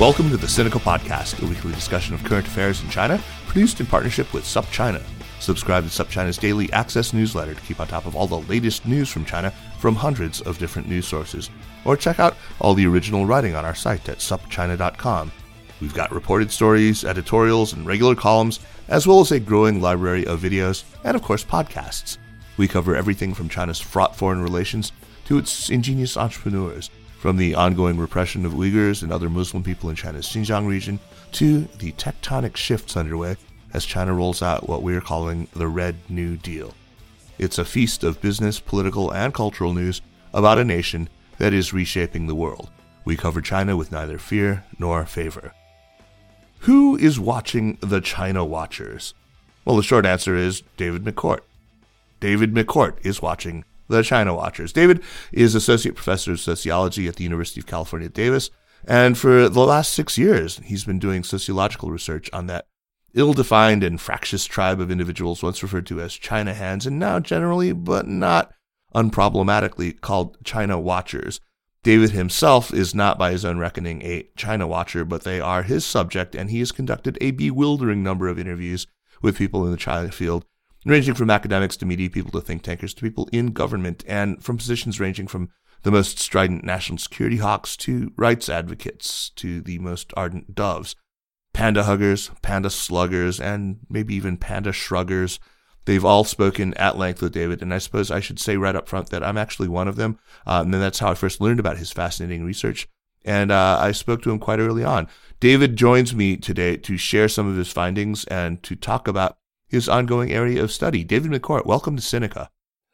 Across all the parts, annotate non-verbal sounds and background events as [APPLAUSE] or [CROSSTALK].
Welcome to the Sinica Podcast, a weekly discussion of current affairs in China, produced in partnership with SupChina. Subscribe to SupChina's daily access newsletter to keep on top of all the latest news from China from hundreds of different news sources. Or check out all the original writing on our site at supchina.com. We've got reported stories, editorials, and regular columns, as well as a growing library of videos and, of course, podcasts. We cover everything from China's fraught foreign relations to its ingenious entrepreneurs from the ongoing repression of Uyghurs and other Muslim people in China's Xinjiang region to the tectonic shifts underway as China rolls out what we're calling the Red New Deal. It's a feast of business, political, and cultural news about a nation that is reshaping the world. We cover China with neither fear nor favor. Who is watching the China Watchers? Well, the short answer is David McCourt. David McCourt is watching the China Watchers. David is Associate Professor of Sociology at the University of California, Davis. And for the last six years, he's been doing sociological research on that ill defined and fractious tribe of individuals once referred to as China hands, and now generally, but not unproblematically, called China Watchers. David himself is not, by his own reckoning, a China Watcher, but they are his subject, and he has conducted a bewildering number of interviews with people in the China field ranging from academics to media people to think tankers to people in government, and from positions ranging from the most strident national security hawks to rights advocates to the most ardent doves. Panda huggers, panda sluggers, and maybe even panda shruggers. They've all spoken at length with David, and I suppose I should say right up front that I'm actually one of them. Um, and that's how I first learned about his fascinating research. And uh, I spoke to him quite early on. David joins me today to share some of his findings and to talk about his ongoing area of study. David McCourt, welcome to Sinica.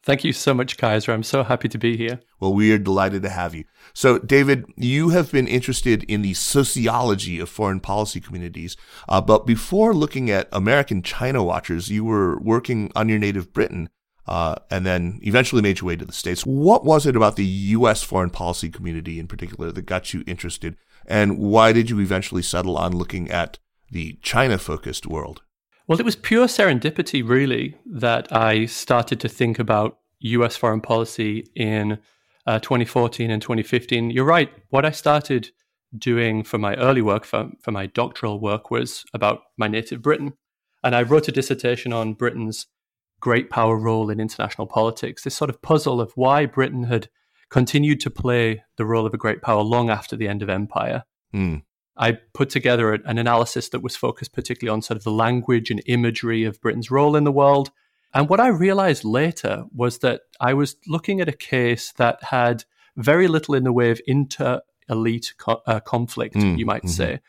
Thank you so much, Kaiser. I'm so happy to be here. Well, we are delighted to have you. So, David, you have been interested in the sociology of foreign policy communities, uh, but before looking at American China watchers, you were working on your native Britain. Uh, and then eventually made your way to the States. What was it about the U.S. foreign policy community in particular that got you interested? And why did you eventually settle on looking at the China focused world? Well, it was pure serendipity, really, that I started to think about US foreign policy in uh, 2014 and 2015. You're right. What I started doing for my early work, for, for my doctoral work, was about my native Britain. And I wrote a dissertation on Britain's great power role in international politics, this sort of puzzle of why Britain had continued to play the role of a great power long after the end of empire. Mm. I put together an analysis that was focused particularly on sort of the language and imagery of Britain's role in the world. And what I realized later was that I was looking at a case that had very little in the way of inter elite co- uh, conflict, mm, you might mm-hmm. say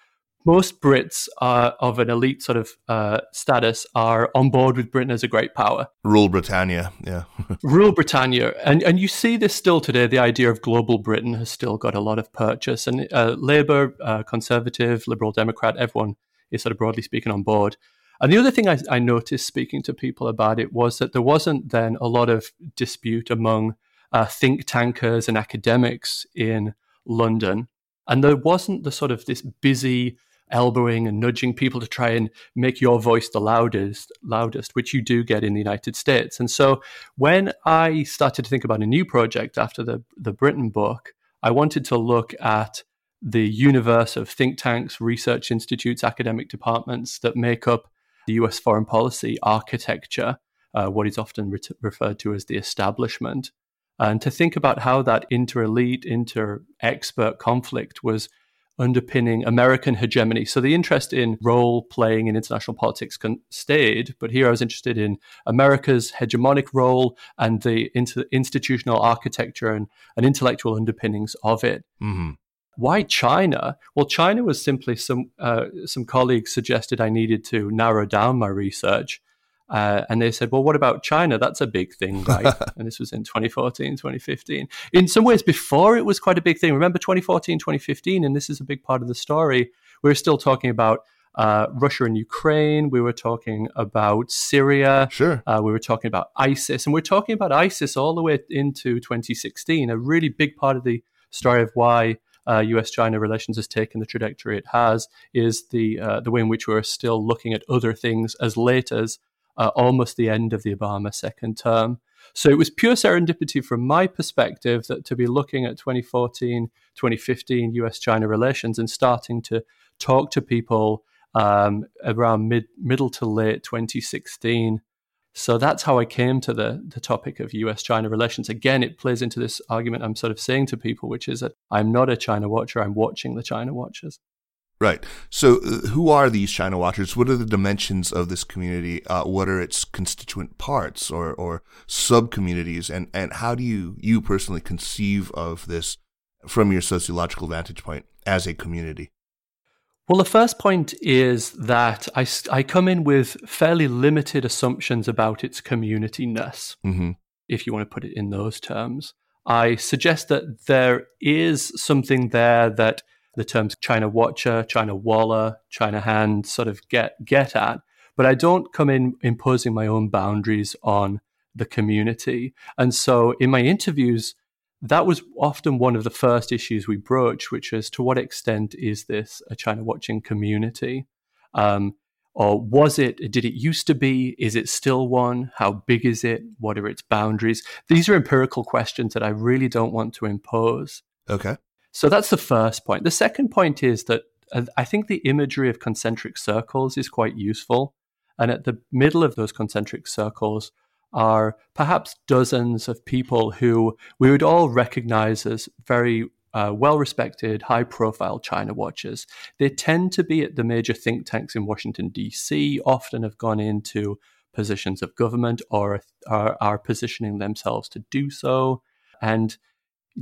most Brits are of an elite sort of uh, status are on board with Britain as a great power. Rule Britannia, yeah. [LAUGHS] Rule Britannia, and and you see this still today. The idea of global Britain has still got a lot of purchase, and uh, Labour, uh, Conservative, Liberal, Democrat, everyone is sort of broadly speaking on board. And the other thing I, I noticed speaking to people about it was that there wasn't then a lot of dispute among uh, think tankers and academics in London. And there wasn't the sort of this busy elbowing and nudging people to try and make your voice the loudest, loudest, which you do get in the United States. And so when I started to think about a new project after the, the Britain book, I wanted to look at the universe of think tanks, research institutes, academic departments that make up the US foreign policy architecture, uh, what is often re- referred to as the establishment, and to think about how that inter elite, inter expert conflict was underpinning American hegemony. So the interest in role playing in international politics con- stayed, but here I was interested in America's hegemonic role and the inter- institutional architecture and, and, intellectual underpinnings of it. Mm-hmm. Why China? Well, China was simply some uh, some colleagues suggested I needed to narrow down my research uh, and they said, well, what about China? That's a big thing, right? [LAUGHS] and this was in 2014, 2015. In some ways, before it was quite a big thing. Remember 2014, 2015, and this is a big part of the story. We are still talking about uh, Russia and Ukraine. We were talking about Syria. Sure. Uh, we were talking about ISIS. And we're talking about ISIS all the way into 2016, a really big part of the story of why uh, U.S.-China relations has taken the trajectory it has is the uh, the way in which we're still looking at other things as late as uh, almost the end of the Obama second term. So it was pure serendipity from my perspective that to be looking at 2014, 2015 US China relations and starting to talk to people um, around mid, middle to late 2016. So that's how I came to the, the topic of US China relations. Again, it plays into this argument I'm sort of saying to people, which is that I'm not a China watcher, I'm watching the China watchers. Right. So, uh, who are these China Watchers? What are the dimensions of this community? Uh, what are its constituent parts or, or sub communities? And, and how do you, you personally conceive of this from your sociological vantage point as a community? Well, the first point is that I, I come in with fairly limited assumptions about its community ness, mm-hmm. if you want to put it in those terms. I suggest that there is something there that the terms China Watcher, China Waller, China Hand sort of get get at. But I don't come in imposing my own boundaries on the community. And so in my interviews, that was often one of the first issues we broached, which is to what extent is this a China watching community? Um, or was it, did it used to be? Is it still one? How big is it? What are its boundaries? These are empirical questions that I really don't want to impose. Okay. So that's the first point. The second point is that uh, I think the imagery of concentric circles is quite useful. And at the middle of those concentric circles are perhaps dozens of people who we would all recognize as very uh, well respected, high profile China watchers. They tend to be at the major think tanks in Washington, D.C., often have gone into positions of government or are, are positioning themselves to do so. And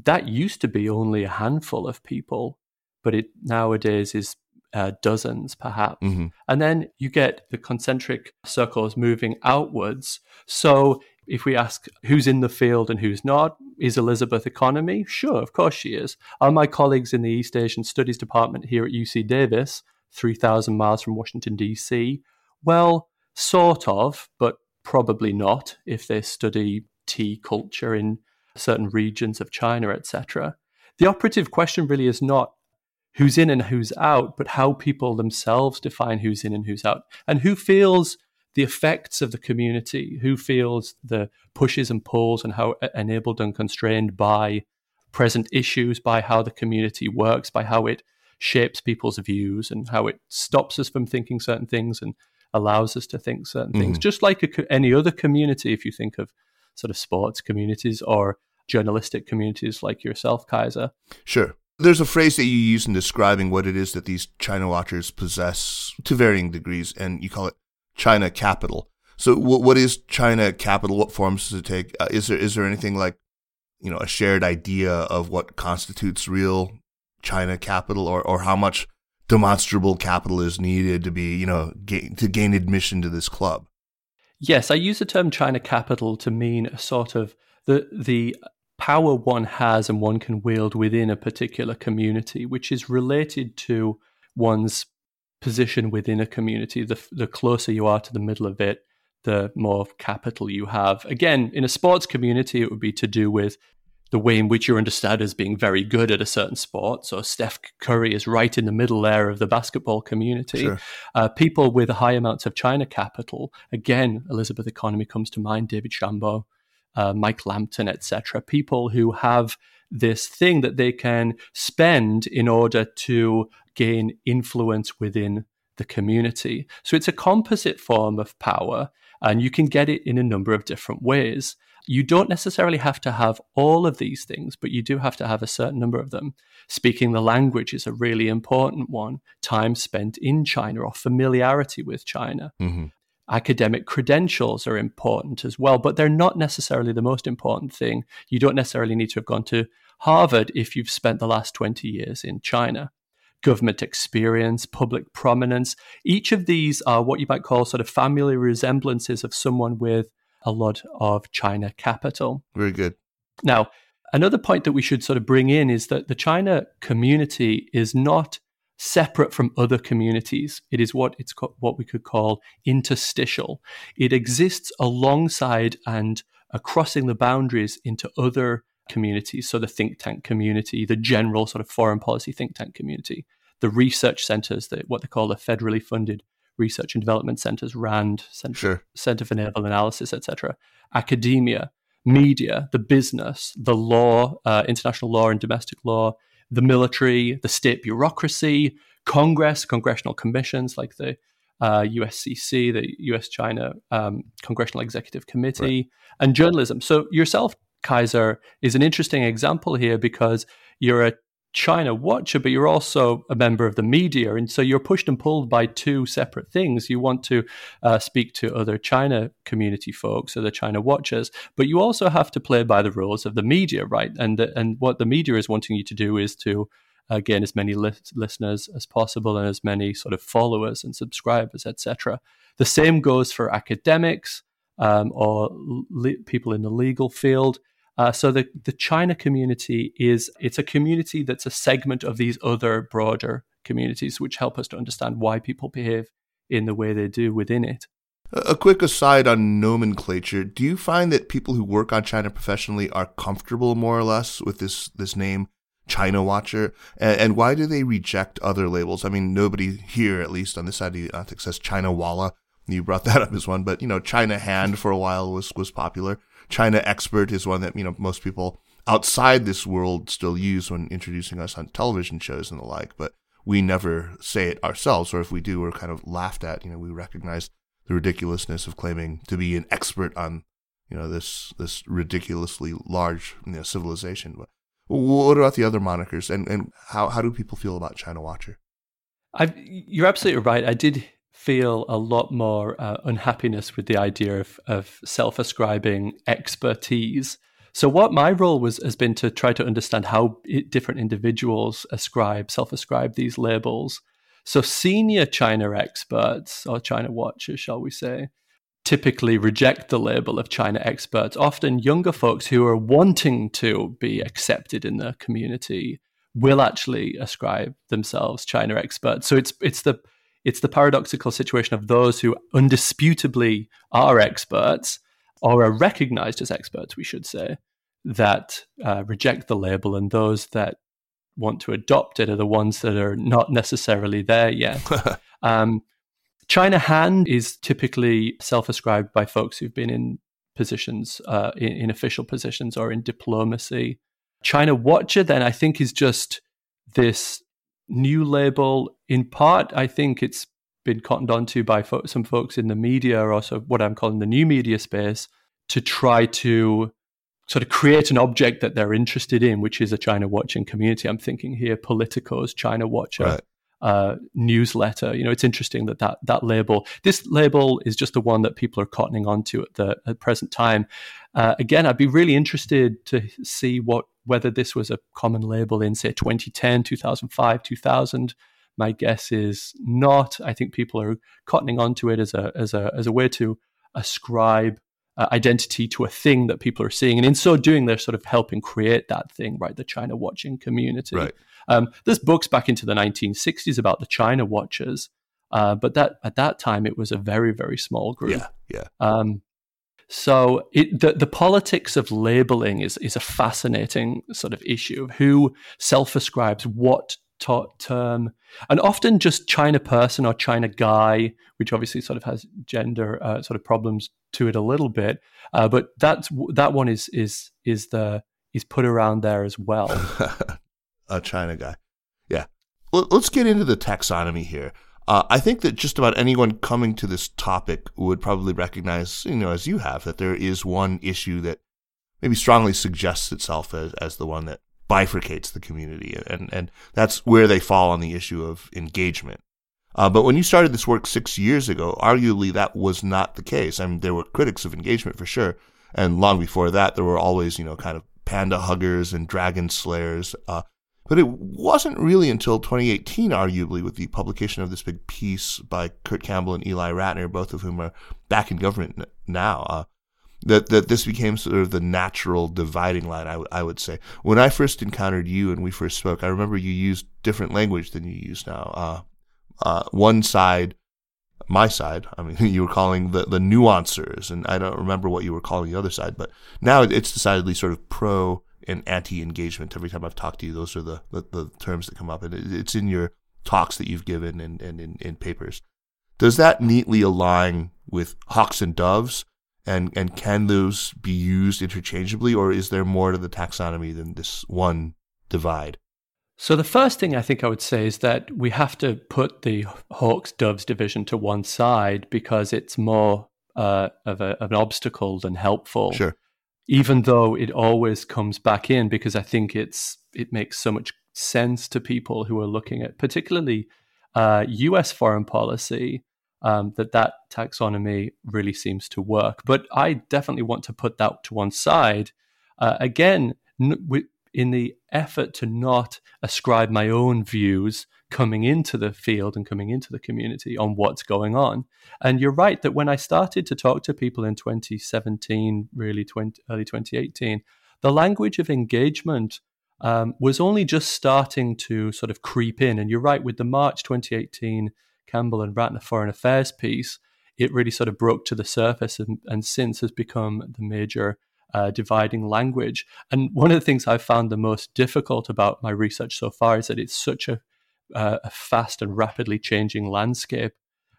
that used to be only a handful of people, but it nowadays is uh, dozens perhaps. Mm-hmm. And then you get the concentric circles moving outwards. So if we ask who's in the field and who's not, is Elizabeth Economy? Sure, of course she is. Are my colleagues in the East Asian Studies Department here at UC Davis, 3,000 miles from Washington, D.C.? Well, sort of, but probably not if they study tea culture in certain regions of China, etc. The operative question really is not who's in and who's out, but how people themselves define who's in and who's out, and who feels the effects of the community, who feels the pushes and pulls, and how enabled and constrained by present issues, by how the community works, by how it shapes people's views, and how it stops us from thinking certain things and allows us to think certain mm. things. Just like a, any other community, if you think of sort of sports communities or journalistic communities like yourself, Kaiser. Sure. There's a phrase that you use in describing what it is that these China watchers possess to varying degrees, and you call it China capital. So, what is China capital? What forms does it take? Uh, is there is there anything like, you know, a shared idea of what constitutes real China capital, or or how much demonstrable capital is needed to be, you know, gain, to gain admission to this club? Yes, I use the term China capital to mean a sort of the the power one has and one can wield within a particular community, which is related to one's position within a community. The the closer you are to the middle of it, the more capital you have. Again, in a sports community, it would be to do with the way in which you're understood as being very good at a certain sport. So Steph Curry is right in the middle there of the basketball community. Sure. Uh, people with high amounts of China capital, again, Elizabeth Economy comes to mind, David Shambaugh, uh, Mike Lampton, etc. People who have this thing that they can spend in order to gain influence within the community. So it's a composite form of power, and you can get it in a number of different ways. You don't necessarily have to have all of these things, but you do have to have a certain number of them. Speaking the language is a really important one. Time spent in China or familiarity with China. Mm-hmm. Academic credentials are important as well, but they're not necessarily the most important thing. You don't necessarily need to have gone to Harvard if you've spent the last 20 years in China government experience, public prominence. Each of these are what you might call sort of family resemblances of someone with a lot of China capital. Very good. Now, another point that we should sort of bring in is that the China community is not separate from other communities. It is what it's co- what we could call interstitial. It exists alongside and uh, crossing the boundaries into other communities. So the think tank community, the general sort of foreign policy think tank community, the research centers, the, what they call the federally funded research and development centers, RAND, Center, sure. Center for Naval Analysis, etc., academia, media, the business, the law, uh, international law and domestic law, the military, the state bureaucracy, Congress, congressional commissions like the uh, USCC, the US China um, Congressional Executive Committee, right. and journalism. So, yourself, Kaiser, is an interesting example here because you're a China watcher, but you're also a member of the media. And so you're pushed and pulled by two separate things. You want to uh, speak to other China community folks, other China watchers, but you also have to play by the rules of the media, right? And, and what the media is wanting you to do is to uh, gain as many li- listeners as possible and as many sort of followers and subscribers, etc. The same goes for academics um, or le- people in the legal field. Uh, so the, the China community is it's a community that's a segment of these other broader communities, which help us to understand why people behave in the way they do within it. A quick aside on nomenclature: Do you find that people who work on China professionally are comfortable, more or less, with this this name, China Watcher? And, and why do they reject other labels? I mean, nobody here, at least on this side of the Atlantic, says China Walla. You brought that up as one, but you know, China Hand for a while was was popular. China expert is one that you know most people outside this world still use when introducing us on television shows and the like. But we never say it ourselves, or if we do, we're kind of laughed at. You know, we recognize the ridiculousness of claiming to be an expert on you know this this ridiculously large you know, civilization. But what about the other monikers, and and how how do people feel about China Watcher? I've, you're absolutely right. I did feel a lot more uh, unhappiness with the idea of, of self ascribing expertise. So, what my role was has been to try to understand how different individuals ascribe, self ascribe these labels. So, senior China experts or China watchers, shall we say, typically reject the label of China experts. Often, younger folks who are wanting to be accepted in the community will actually ascribe themselves China experts. So, it's it's the it's the paradoxical situation of those who undisputably are experts or are recognized as experts, we should say, that uh, reject the label, and those that want to adopt it are the ones that are not necessarily there yet. [LAUGHS] um, China Hand is typically self ascribed by folks who've been in positions, uh, in, in official positions or in diplomacy. China Watcher, then, I think, is just this new label. In part, I think it's been cottoned onto by fo- some folks in the media, or also what I'm calling the new media space, to try to sort of create an object that they're interested in, which is a China watching community. I'm thinking here Politico's China Watcher. Right. Uh, newsletter. You know, it's interesting that, that that label, this label is just the one that people are cottoning onto at the at present time. Uh, again, I'd be really interested to see what whether this was a common label in, say, 2010, 2005, 2000. My guess is not. I think people are cottoning onto it as a as a as a way to ascribe uh, identity to a thing that people are seeing, and in so doing, they're sort of helping create that thing, right? The China watching community. Right. Um, there's books back into the 1960s about the China watchers, uh, but that at that time it was a very very small group. Yeah, yeah. Um, so it, the the politics of labeling is is a fascinating sort of issue of who self ascribes what term, and often just China person or China guy, which obviously sort of has gender uh, sort of problems to it a little bit. Uh, but that's that one is is is the is put around there as well. [LAUGHS] a China guy, yeah. Let's get into the taxonomy here. Uh, I think that just about anyone coming to this topic would probably recognize, you know, as you have, that there is one issue that maybe strongly suggests itself as, as the one that bifurcates the community. And, and that's where they fall on the issue of engagement. Uh, but when you started this work six years ago, arguably that was not the case. I mean, there were critics of engagement for sure. And long before that, there were always, you know, kind of panda huggers and dragon slayers. Uh, but it wasn't really until 2018, arguably, with the publication of this big piece by Kurt Campbell and Ely Ratner, both of whom are back in government now, uh, that, that this became sort of the natural dividing line, I, w- I would say. When I first encountered you and we first spoke, I remember you used different language than you use now. Uh, uh, one side, my side, I mean, [LAUGHS] you were calling the, the nuancers, and I don't remember what you were calling the other side, but now it's decidedly sort of pro and anti-engagement. Every time I've talked to you, those are the, the, the terms that come up, and it's in your talks that you've given and, and in, in papers. Does that neatly align with hawks and doves? And and can those be used interchangeably, or is there more to the taxonomy than this one divide? So the first thing I think I would say is that we have to put the hawks doves division to one side because it's more uh, of, a, of, an obstacle than helpful. Sure. Even though it always comes back in because I think it's it makes so much sense to people who are looking at particularly uh, U.S. foreign policy um, that that taxonomy really seems to work. But I definitely want to put that to one side. Uh, again, in the effort to not ascribe my own views coming into the field and coming into the community on what's going on. And you're right that when I started to talk to people in 2017, really 20, early 2018, the language of engagement um, was only just starting to sort of creep in. And you're right, with the March 2018 Campbell and Ratner Foreign Affairs piece, it really sort of broke to the surface and, and since has become the major uh, dividing language. And one of the things I've found the most difficult about my research so far is that it's such a, uh, a fast and rapidly changing landscape.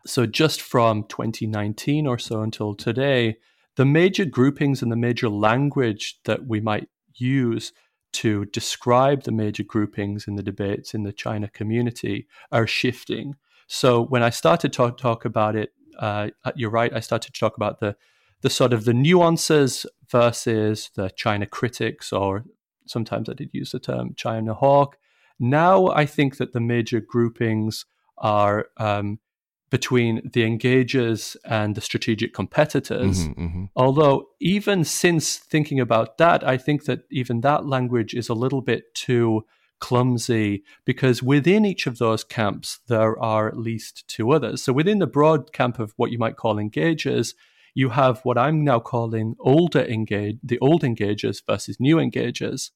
So, just from 2019 or so until today, the major groupings and the major language that we might use to describe the major groupings in the debates in the China community are shifting. So, when I started to talk about it, uh, you're right, I started to talk about the the sort of the nuances versus the China critics, or sometimes I did use the term China hawk. Now I think that the major groupings are um, between the engagers and the strategic competitors. Mm-hmm, mm-hmm. Although, even since thinking about that, I think that even that language is a little bit too clumsy because within each of those camps, there are at least two others. So, within the broad camp of what you might call engagers, you have what I'm now calling older engage, the old engagers versus new engagers.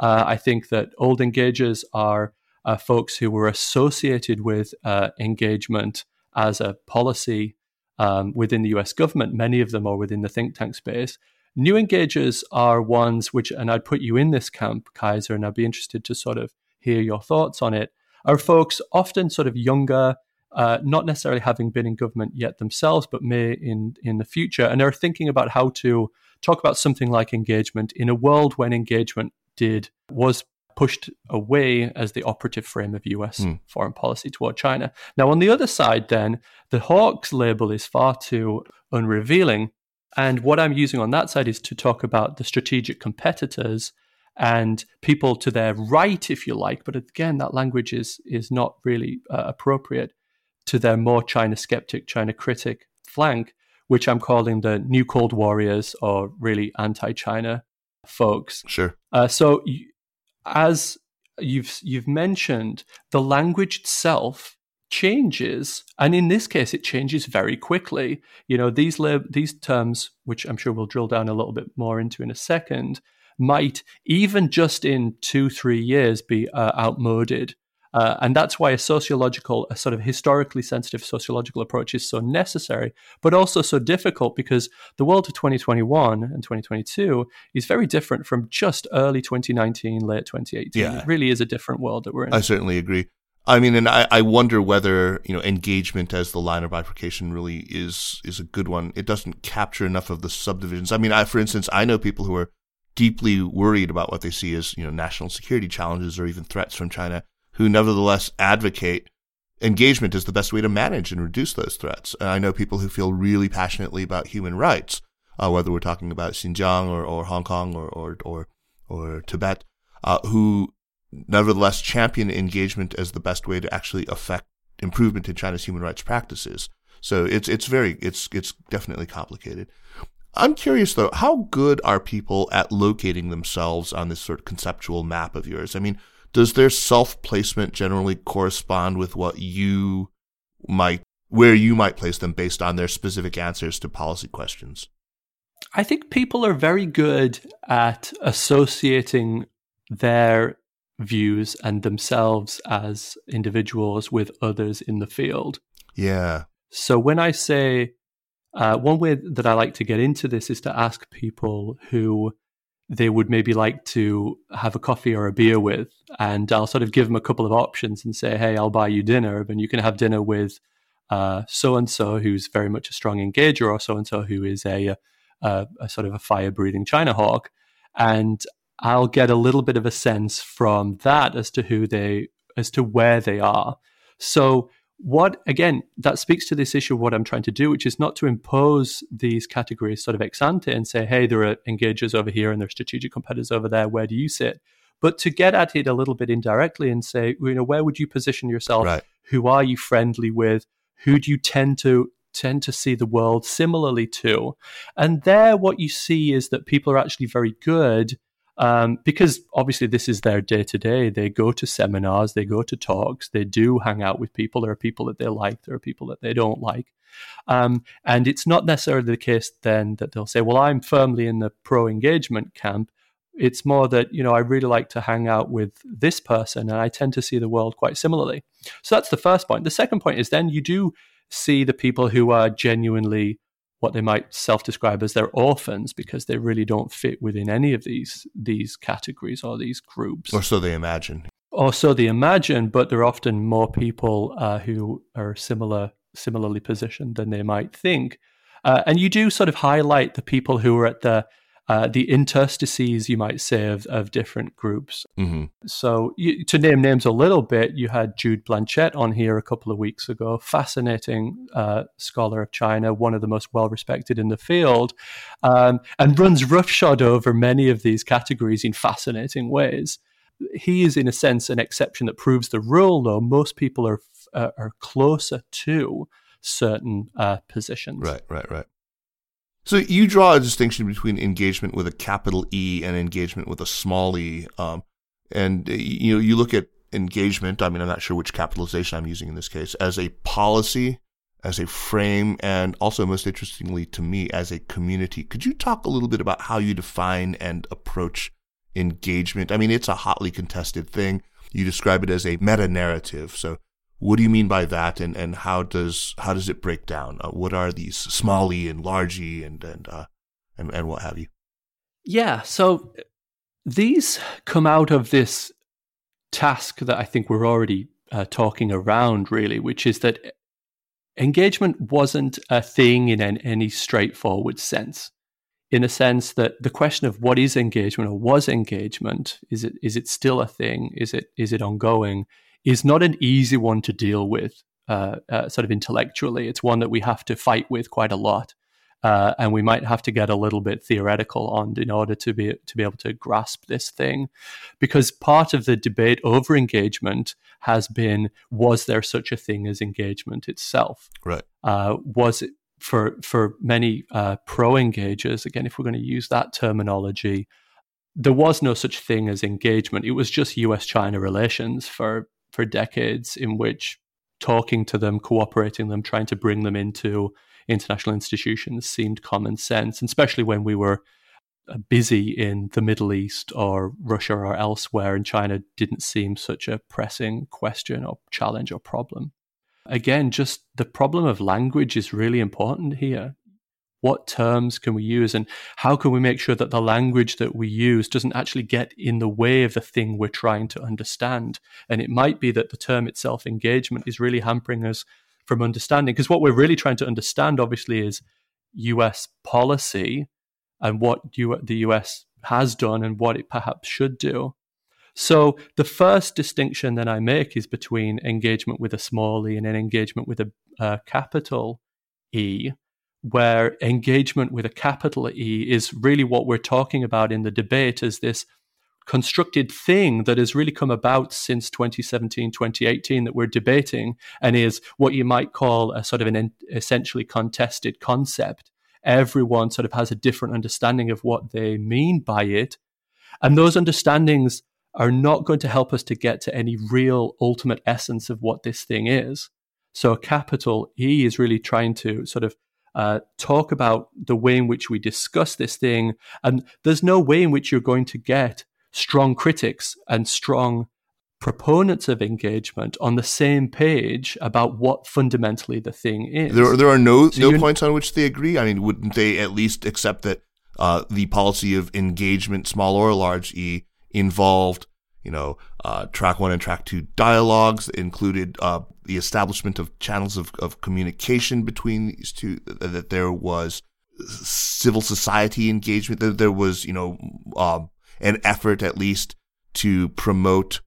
Uh, I think that old engagers are uh, folks who were associated with uh, engagement as a policy um, within the US government. Many of them are within the think tank space. New engagers are ones which, and I'd put you in this camp, Kaiser, and I'd be interested to sort of hear your thoughts on it, are folks often sort of younger, uh, not necessarily having been in government yet themselves, but may in in the future, and they're thinking about how to talk about something like engagement in a world when engagement did was pushed away as the operative frame of US mm. foreign policy toward China. Now, on the other side, then the Hawks label is far too unrevealing, and what I'm using on that side is to talk about the strategic competitors and people to their right, if you like. But again, that language is is not really uh, appropriate to their more China skeptic, China critic flank, which I'm calling the new Cold Warriors or really anti China folks. Sure. Uh, so, as you've you've mentioned, the language itself changes, and in this case, it changes very quickly. You know, these lab, these terms, which I'm sure we'll drill down a little bit more into in a second, might even just in two three years be uh, outmoded. Uh, and that's why a sociological, a sort of historically sensitive sociological approach is so necessary, but also so difficult because the world of 2021 and 2022 is very different from just early 2019, late 2018. Yeah. It really is a different world that we're in. I certainly agree. I mean, and I, I wonder whether you know engagement as the line of bifurcation really is is a good one. It doesn't capture enough of the subdivisions. I mean, I, for instance, I know people who are deeply worried about what they see as you know national security challenges or even threats from China who nevertheless advocate engagement as the best way to manage and reduce those threats. And I know people who feel really passionately about human rights, uh, whether we're talking about Xinjiang or, or Hong Kong or, or, or, or Tibet, uh, who nevertheless champion engagement as the best way to actually affect improvement in China's human rights practices. So it's, it's very, it's, it's definitely complicated. I'm curious though, how good are people at locating themselves on this sort of conceptual map of yours? I mean, does their self placement generally correspond with what you might where you might place them based on their specific answers to policy questions? I think people are very good at associating their views and themselves as individuals with others in the field. Yeah. So when I say uh, one way that I like to get into this is to ask people who they would maybe like to have a coffee or a beer with. And I'll sort of give them a couple of options and say, hey, I'll buy you dinner, and you can have dinner with so and so, who's very much a strong engager, or so and so, who is a, uh, a, a sort of a fire breathing China hawk. And I'll get a little bit of a sense from that as to who they, as to where they are. So, what again, that speaks to this issue of what I'm trying to do, which is not to impose these categories sort of ex ante and say, hey, there are engagers over here and there are strategic competitors over there. Where do you sit? But to get at it a little bit indirectly and say, you know, where would you position yourself? Right. Who are you friendly with? Who do you tend to tend to see the world similarly to? And there, what you see is that people are actually very good um, because obviously this is their day to day. They go to seminars, they go to talks, they do hang out with people. There are people that they like, there are people that they don't like. Um, and it's not necessarily the case then that they'll say, well, I'm firmly in the pro engagement camp. It's more that, you know, I really like to hang out with this person and I tend to see the world quite similarly. So that's the first point. The second point is then you do see the people who are genuinely what they might self-describe as their orphans because they really don't fit within any of these these categories or these groups. Or so they imagine. Or so they imagine but there are often more people uh, who are similar similarly positioned than they might think. Uh, and you do sort of highlight the people who are at the uh, the interstices, you might say, of, of different groups. Mm-hmm. So, you, to name names a little bit, you had Jude Blanchette on here a couple of weeks ago, fascinating uh, scholar of China, one of the most well respected in the field, um, and runs roughshod over many of these categories in fascinating ways. He is, in a sense, an exception that proves the rule, though. Most people are, uh, are closer to certain uh, positions. Right, right, right. So you draw a distinction between engagement with a capital E and engagement with a small e. Um, and uh, you know, you look at engagement. I mean, I'm not sure which capitalization I'm using in this case as a policy, as a frame, and also most interestingly to me as a community. Could you talk a little bit about how you define and approach engagement? I mean, it's a hotly contested thing. You describe it as a meta narrative. So what do you mean by that, and, and how does how does it break down? Uh, what are these small e and large e and and, uh, and and what have you? Yeah, so these come out of this task that I think we're already uh, talking around, really, which is that engagement wasn't a thing in an, any straightforward sense. In a sense that the question of what is engagement or was engagement is it is it still a thing? Is it is it ongoing? Is not an easy one to deal with, uh, uh, sort of intellectually. It's one that we have to fight with quite a lot. Uh, and we might have to get a little bit theoretical on in order to be to be able to grasp this thing, because part of the debate over engagement has been: was there such a thing as engagement itself? Right. Uh, was it for for many uh, pro engagers? Again, if we're going to use that terminology, there was no such thing as engagement. It was just U.S.-China relations for for decades in which talking to them, cooperating them, trying to bring them into international institutions seemed common sense, especially when we were uh, busy in the Middle East or Russia or elsewhere, and China didn't seem such a pressing question or challenge or problem. Again, just the problem of language is really important here what terms can we use and how can we make sure that the language that we use doesn't actually get in the way of the thing we're trying to understand? And it might be that the term itself engagement is really hampering us from understanding because what we're really trying to understand obviously is US policy and what the US has done and what it perhaps should do. So the first distinction that I make is between engagement with a small e and an engagement with a, a capital E where engagement with a capital E is really what we're talking about in the debate as this constructed thing that has really come about since 2017 2018 that we're debating and is what you might call a sort of an essentially contested concept. Everyone sort of has a different understanding of what they mean by it. And those understandings are not going to help us to get to any real ultimate essence of what this thing is. So a capital E is really trying to sort of uh, talk about the way in which we discuss this thing. And there's no way in which you're going to get strong critics and strong proponents of engagement on the same page about what fundamentally the thing is. There, there are no so no points on which they agree. I mean, wouldn't they at least accept that uh, the policy of engagement, small or large e, involved you know, uh, track one and track two dialogues included uh, the establishment of channels of, of communication between these two, that there was civil society engagement. that there was, you know, uh, an effort at least to promote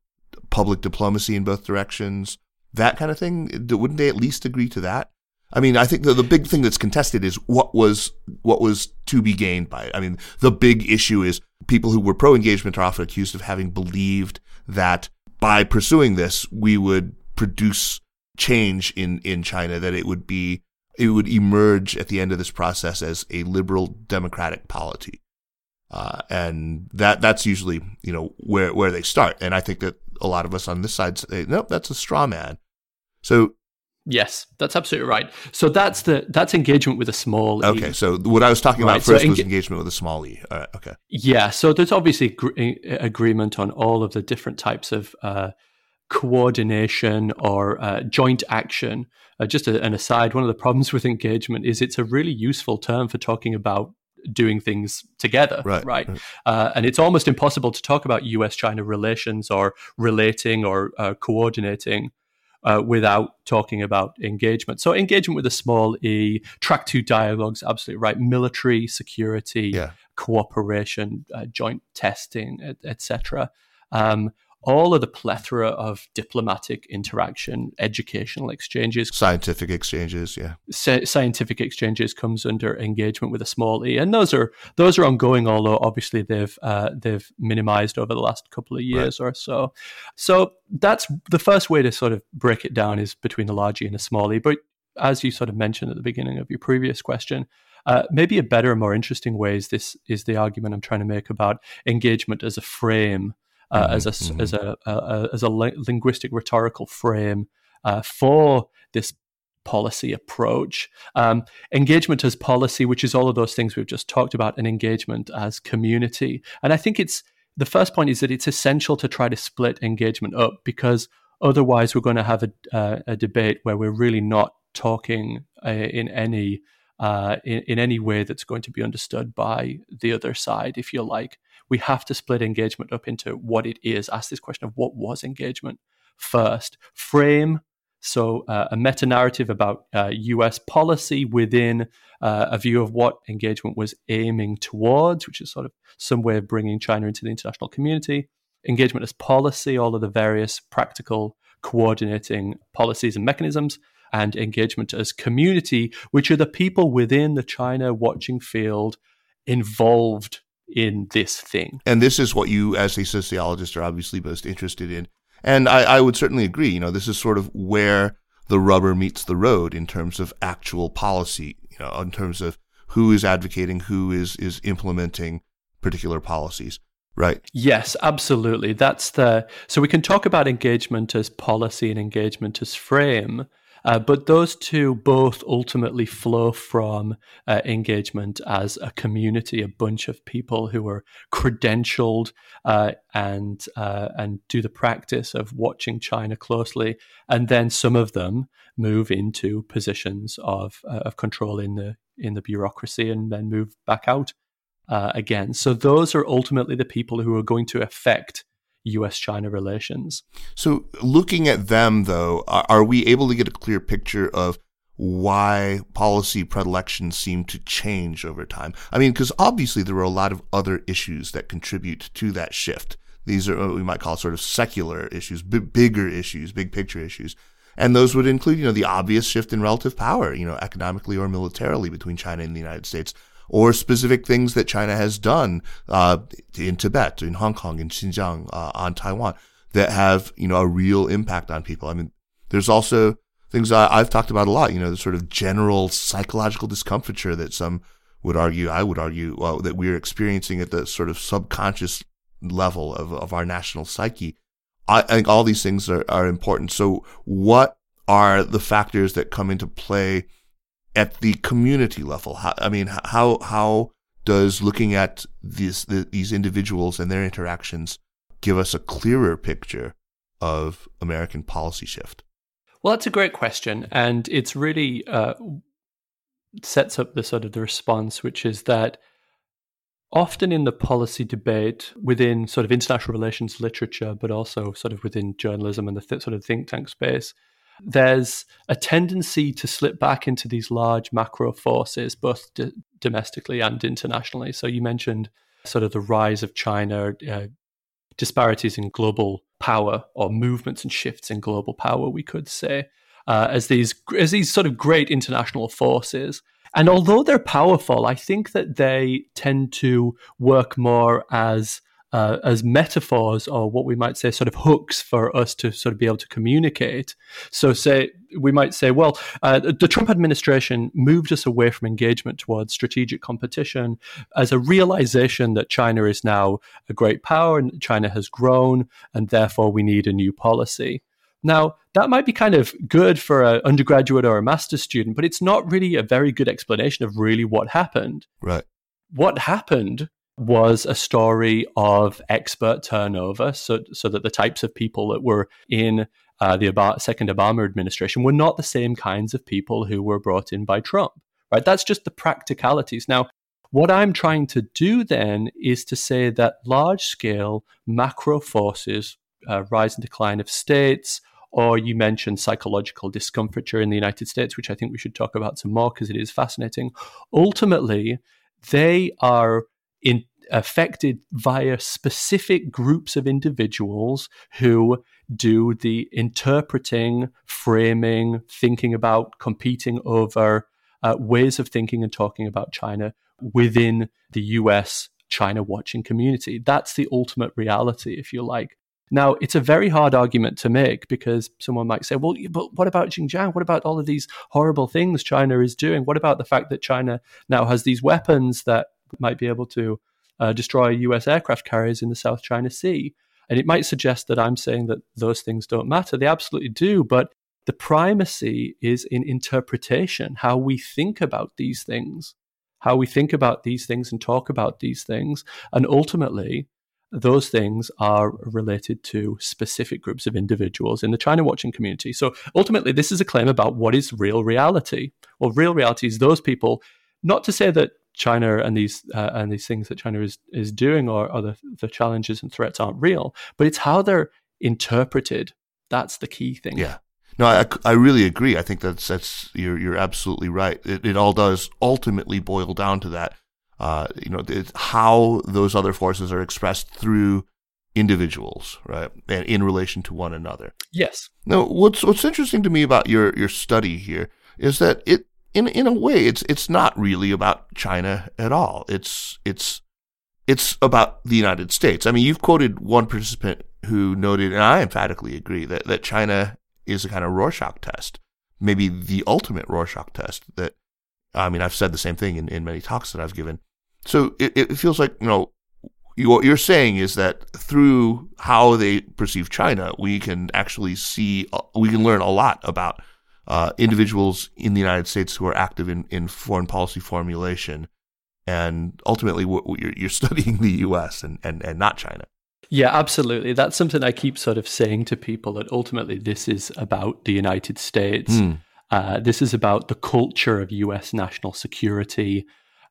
public diplomacy in both directions, that kind of thing. Wouldn't they at least agree to that? I mean, I think the, the big thing that's contested is what was what was to be gained by it. I mean, the big issue is people who were pro engagement are often accused of having believed that by pursuing this, we would produce change in, in China, that it would be, it would emerge at the end of this process as a liberal democratic polity. Uh, and that, that's usually, you know, where, where they start. And I think that a lot of us on this side say, nope, that's a straw man. So Yes, that's absolutely right. So that's the that's engagement with a small. Okay, e. so what I was talking right. about first so was engagement with a small e. Uh, okay. Yeah, so there's obviously gr- agreement on all of the different types of uh, coordination or uh, joint action. Uh, just a, an aside, one of the problems with engagement is it's a really useful term for talking about doing things together, right? right? right. Uh, and it's almost impossible to talk about U.S.-China relations or relating or uh, coordinating uh, without talking about engagement. So engagement with a small e, track two dialogues, absolutely right. Military security, yeah. cooperation, uh, joint testing, etc. Um, all of the plethora of diplomatic interaction, educational exchanges, scientific exchanges, yeah, scientific exchanges comes under engagement with a small e, and those are those are ongoing. Although obviously they've uh, they've minimized over the last couple of years right. or so. So that's the first way to sort of break it down is between a large e and a small e. But as you sort of mentioned at the beginning of your previous question. Uh, maybe a better, and more interesting way is this is the argument I'm trying to make about engagement as a frame uh, mm-hmm. as a mm-hmm. as a, a, as a linguistic rhetorical frame uh, for this policy approach. Um, engagement as policy, which is all of those things we've just talked about, and engagement as community. And I think it's the first point is that it's essential to try to split engagement up because otherwise we're going to have a, uh, a debate where we're really not talking uh, in any uh, in, in, any way that's going to be understood by the other side, if you like we have to split engagement up into what it is. Ask this question of what was engagement first. Frame so, uh, a meta narrative about uh, US policy within uh, a view of what engagement was aiming towards, which is sort of some way of bringing China into the international community. Engagement as policy, all of the various practical coordinating policies and mechanisms, and engagement as community, which are the people within the China watching field involved in this thing. And this is what you, as a sociologist, are obviously most interested in. And I, I would certainly agree. You know, this is sort of where the rubber meets the road in terms of actual policy, you know, in terms of who is advocating, who is, is implementing particular policies. Right. Yes, absolutely. That's the so we can talk about engagement as policy and engagement as frame, uh, but those two both ultimately flow from uh, engagement as a community, a bunch of people who are credentialed uh, and uh, and do the practice of watching China closely, and then some of them move into positions of uh, of control in the in the bureaucracy, and then move back out again. So those are ultimately the people who are going to affect US China relations. So, looking at them, though, are we able to get a clear picture of why policy predilections seem to change over time? I mean, because obviously there are a lot of other issues that contribute to that shift. These are what we might call sort of secular issues, b- bigger issues, big picture issues. And those would include, you know, the obvious shift in relative power, you know, economically or militarily between China and the United States or specific things that China has done uh, in Tibet, in Hong Kong, in Xinjiang, uh, on Taiwan that have you know a real impact on people. I mean, there's also things I, have talked about a lot. You know, the sort of general psychological discomfiture that some would argue, I would argue, well, that we're experiencing at the sort of subconscious level of, of our national psyche. I, I think all these things are, are important. So, what are the factors that come into play at the community level? How, I mean, how how does looking at these the, these individuals and their interactions give us a clearer picture of American policy shift? Well, that's a great question, and it's really uh, sets up the sort of the response, which is that often in the policy debate within sort of international relations literature, but also sort of within journalism and the th- sort of think tank space, there's a tendency to slip back into these large macro forces, both d- domestically and internationally. So you mentioned sort of the rise of China, uh, disparities in global power or movements and shifts in global power, we could say, uh, as these as these sort of great international forces. And although they're powerful, I think that they tend to work more as uh, as metaphors or what we might say sort of hooks for us to sort of be able to communicate. So, say we might say, well, uh, the Trump administration moved us away from engagement towards strategic competition as a realization that China is now a great power and China has grown, and therefore we need a new policy. Now, that might be kind of good for an undergraduate or a master's student, but it's not really a very good explanation of really what happened. Right. What happened was a story of expert turnover, so so that the types of people that were in uh, the second Obama administration were not the same kinds of people who were brought in by Trump. Right? That's just the practicalities. Now, what I'm trying to do then is to say that large scale macro forces, uh, rise and decline of states, or you mentioned psychological discomfiture in the United States, which I think we should talk about some more because it is fascinating. Ultimately, they are in, affected via specific groups of individuals who do the interpreting, framing, thinking about, competing over uh, ways of thinking and talking about China within the US China watching community. That's the ultimate reality, if you like. Now, it's a very hard argument to make because someone might say, well, but what about Xinjiang? What about all of these horrible things China is doing? What about the fact that China now has these weapons that might be able to uh, destroy US aircraft carriers in the South China Sea. And it might suggest that I'm saying that those things don't matter. They absolutely do, but the primacy is in interpretation, how we think about these things, how we think about these things and talk about these things. And ultimately, those things are related to specific groups of individuals in the China watching community. So ultimately, this is a claim about what is real reality. Well, real reality is those people, not to say that China and these uh, and these things that China is is doing or, or the, the challenges and threats aren't real, but it's how they're interpreted. That's the key thing. Yeah. No, I, I really agree. I think that's that's you're you're absolutely right. It, it all does ultimately boil down to that. Uh, you know, how those other forces are expressed through individuals, right, and in relation to one another. Yes. Now, what's what's interesting to me about your your study here is that it in in a way, it's it's not really about China at all. It's it's it's about the United States. I mean, you've quoted one participant who noted, and I emphatically agree that that China is a kind of Rorschach test, maybe the ultimate Rorschach test. That I mean, I've said the same thing in, in many talks that I've given. So it, it feels like you know you, what you're saying is that through how they perceive China, we can actually see, uh, we can learn a lot about uh, individuals in the United States who are active in, in foreign policy formulation. And ultimately, you're, you're [LAUGHS] studying the US and, and, and not China. Yeah, absolutely. That's something I keep sort of saying to people that ultimately this is about the United States. Mm. Uh, this is about the culture of US national security,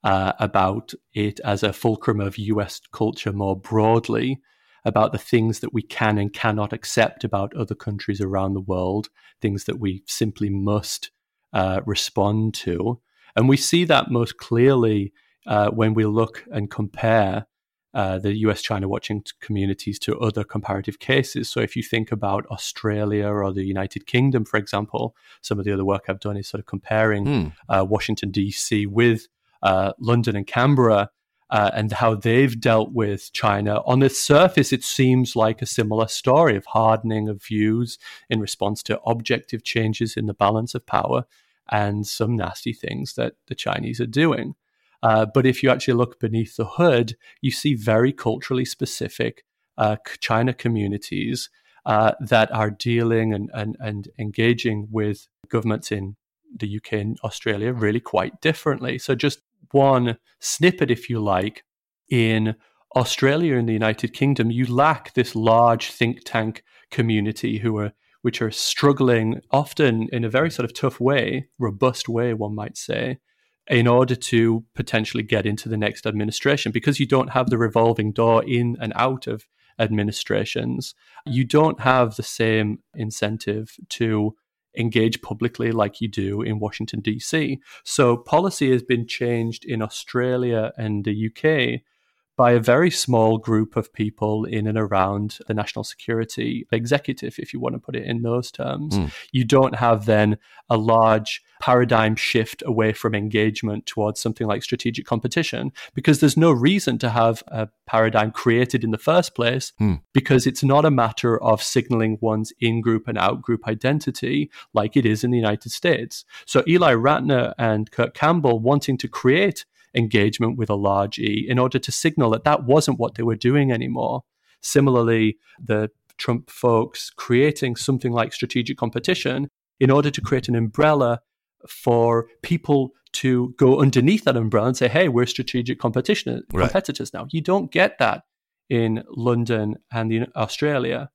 uh, about it as a fulcrum of US culture more broadly about the things that we can and cannot accept about other countries around the world, things that we simply must uh, respond to. And we see that most clearly uh, when we look and compare uh, the US China watching communities to other comparative cases. So, if you think about Australia or the United Kingdom, for example, some of the other work I've done is sort of comparing mm. uh, Washington, D.C. with uh, London and Canberra uh, and how they've dealt with China. On the surface, it seems like a similar story of hardening of views in response to objective changes in the balance of power and some nasty things that the Chinese are doing. Uh, but if you actually look beneath the hood, you see very culturally specific uh, China communities uh, that are dealing and, and, and engaging with governments in the UK and Australia really quite differently. So just one snippet, if you like, in Australia and the United Kingdom, you lack this large think tank community who are which are struggling often in a very sort of tough way, robust way, one might say, in order to potentially get into the next administration. Because you don't have the revolving door in and out of administrations, you don't have the same incentive to engage publicly like you do in Washington, D.C. So policy has been changed in Australia and the UK by a very small group of people in and around the national security executive, if you want to put it in those terms. Mm. You don't have then a large paradigm shift away from engagement towards something like strategic competition because there's no reason to have a paradigm created in the first place mm. because it's not a matter of signaling one's in group and out group identity like it is in the United States. So Ely Ratner and Kurt Campbell wanting to create engagement with a large E in order to signal that that wasn't what they were doing anymore. Similarly, the Trump folks creating something like strategic competition in order to create an umbrella for people to go underneath that umbrella and say, hey, we're strategic competition right. competitors now. You don't get that in London and in Australia.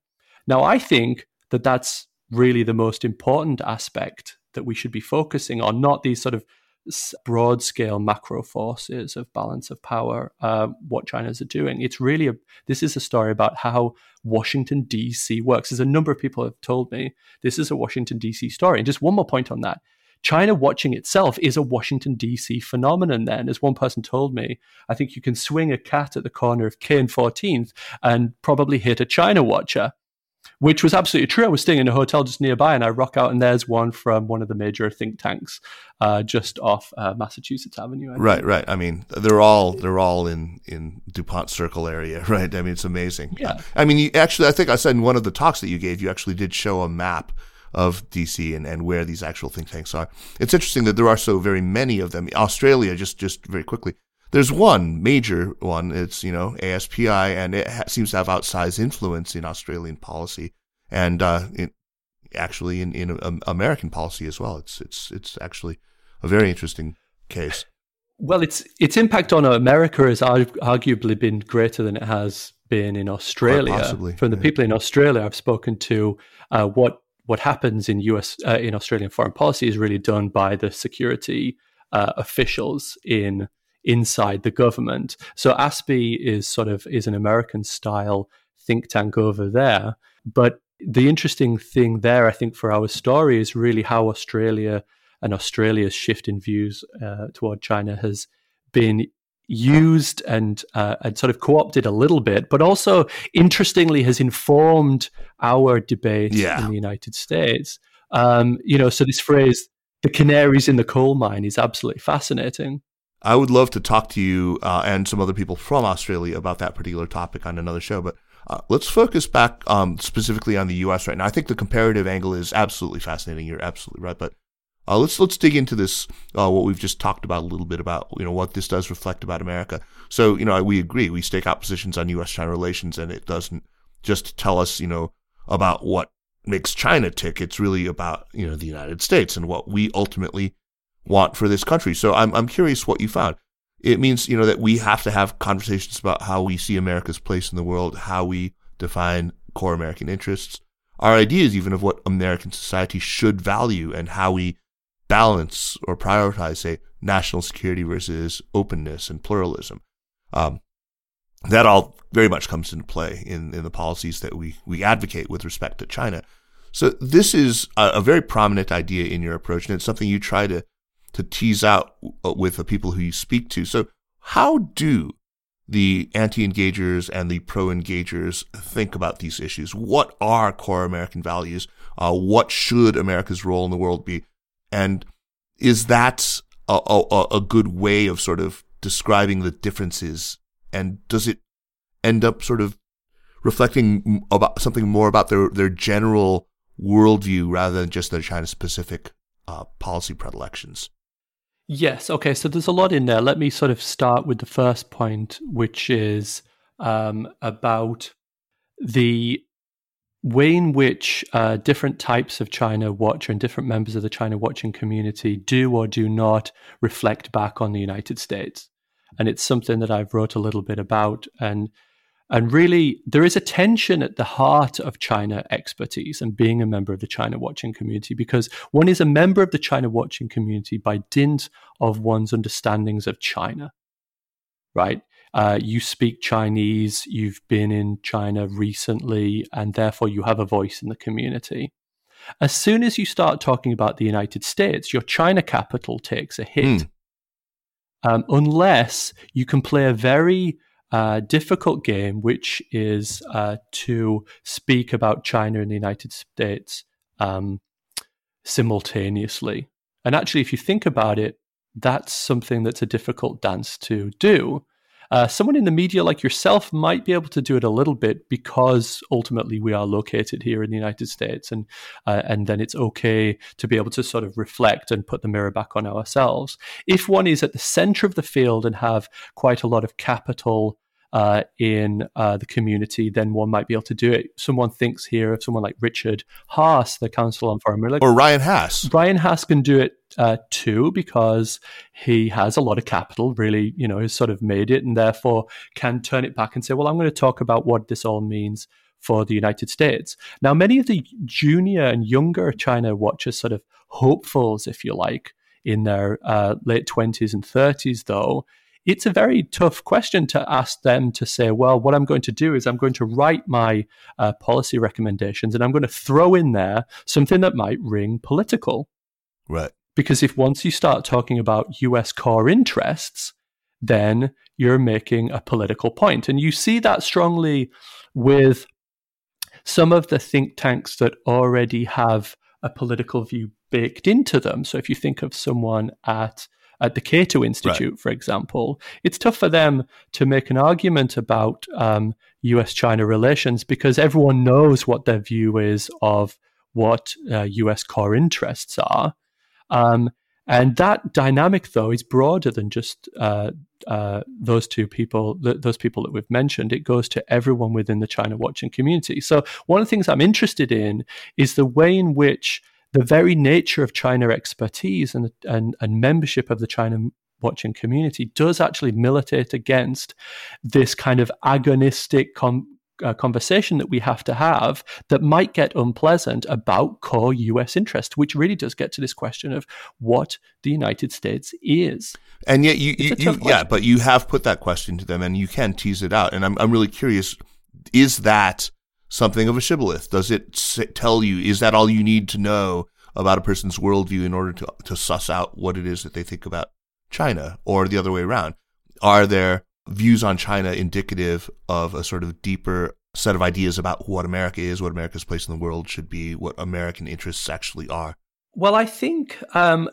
Now, I think that that's really the most important aspect that we should be focusing on, not these sort of broad scale macro forces of balance of power, uh, what China's are doing. It's really a, this is a story about how Washington D.C. works. There's a number of people have told me this is a Washington D.C. story. And just one more point on that. China watching itself is a Washington D.C. phenomenon. Then, as one person told me, I think you can swing a cat at the corner of K and 14th and probably hit a China watcher which was absolutely true. I was staying in a hotel just nearby, and I rock out, and there's one from one of the major think tanks, uh, just off uh, Massachusetts Avenue. right, right. I mean, they're all they're all in in Dupont Circle area, [LAUGHS] right? I mean, it's amazing. Yeah. I mean, you, actually, I think I said in one of the talks that you gave, you actually did show a map of DC and, and where these actual think tanks are. It's interesting that there are so very many of them. Australia, just just very quickly, there's one major one. It's you know ASPI, and it ha- seems to have outsized influence in Australian policy and uh, it, actually in in um, American policy as well. It's it's it's actually a very interesting case. Well, its its impact on America has arguably been greater than it has been in Australia. Possibly, From the yeah. people in Australia I've spoken to, uh, what what happens in US uh, in Australian foreign policy is really done by the security uh, officials in inside the government. So ASPI is sort of is an American style think tank over there, but the interesting thing there, I think, for our story is really how Australia and Australia's shift in views uh, toward China has been used and uh, and sort of co-opted a little bit, but also interestingly has informed our debate yeah. in the United States. Um, you know, so this phrase "the canaries in the coal mine" is absolutely fascinating. I would love to talk to you uh, and some other people from Australia about that particular topic on another show, but uh, let's focus back um, specifically on the U.S. right now. I think the comparative angle is absolutely fascinating. You're absolutely right, but uh, let's let's dig into this. Uh, what we've just talked about a little bit about you know what this does reflect about America. So you know we agree we stake out positions on U.S.-China relations, and it doesn't just tell us you know about what makes China tick. It's really about you know the United States and what we ultimately want for this country. So I'm I'm curious what you found. It means, you know, that we have to have conversations about how we see America's place in the world, how we define core American interests, our ideas even of what American society should value and how we balance or prioritize, say, national security versus openness and pluralism. Um, that all very much comes into play in, in the policies that we, we advocate with respect to China. So this is a, a very prominent idea in your approach, and it's something you try to to tease out uh, with the people who you speak to. So, how do the anti-engagers and the pro-engagers think about these issues? What are core American values? Uh, what should America's role in the world be? And is that a, a, a good way of sort of describing the differences? And does it end up sort of reflecting about something more about their, their general worldview rather than just their China specific uh, policy predilections? Yes. Okay. So there's a lot in there. Let me sort of start with the first point, which is um, about the way in which uh, different types of China watcher and different members of the China watching community do or do not reflect back on the United States. And it's something that I've wrote a little bit about. And and really, there is a tension at the heart of China expertise and being a member of the China watching community because one is a member of the China watching community by dint of one's understandings of China, right? Uh, you speak Chinese, you've been in China recently, and therefore you have a voice in the community. As soon as you start talking about the United States, your China capital takes a hit. Mm. Um, unless you can play a very uh, difficult game, which is uh, to speak about China and the United States um, simultaneously. And actually, if you think about it, that's something that's a difficult dance to do. Uh, someone in the media like yourself might be able to do it a little bit because ultimately we are located here in the United States, and uh, and then it's okay to be able to sort of reflect and put the mirror back on ourselves. If one is at the center of the field and have quite a lot of capital uh, in uh, the community, then one might be able to do it. Someone thinks here of someone like Richard Haass, the Council on Foreign Relations. Or Ryan Hass. Ryan Hass can do it uh, too because he has a lot of capital, really, you know, has sort of made it and therefore can turn it back and say, well, I'm going to talk about what this all means for the United States. Now, many of the junior and younger China watchers, sort of hopefuls, if you like, in their uh, late 20s and 30s, though, it's a very tough question to ask them to say, well, what I'm going to do is I'm going to write my uh, policy recommendations and I'm going to throw in there something that might ring political. Right. Because if once you start talking about US core interests, then you're making a political point. And you see that strongly with some of the think tanks that already have a political view baked into them. So if you think of someone at at the Cato Institute, right. for example, it's tough for them to make an argument about um, US China relations because everyone knows what their view is of what uh, US core interests are. Um, and that dynamic, though, is broader than just uh, uh, those two people, th- those people that we've mentioned. It goes to everyone within the China watching community. So, one of the things I'm interested in is the way in which the very nature of China expertise and, and, and membership of the China watching community does actually militate against this kind of agonistic com- uh, conversation that we have to have that might get unpleasant about core US interest, which really does get to this question of what the United States is. And yet, you, you, you yeah, but you have put that question to them and you can tease it out. And I'm, I'm really curious is that something of a shibboleth? Does it tell you, is that all you need to know about a person's worldview in order to, to suss out what it is that they think about China or the other way around? Are there views on China indicative of a sort of deeper set of ideas about what America is, what America's place in the world should be, what American interests actually are? Well, I think um,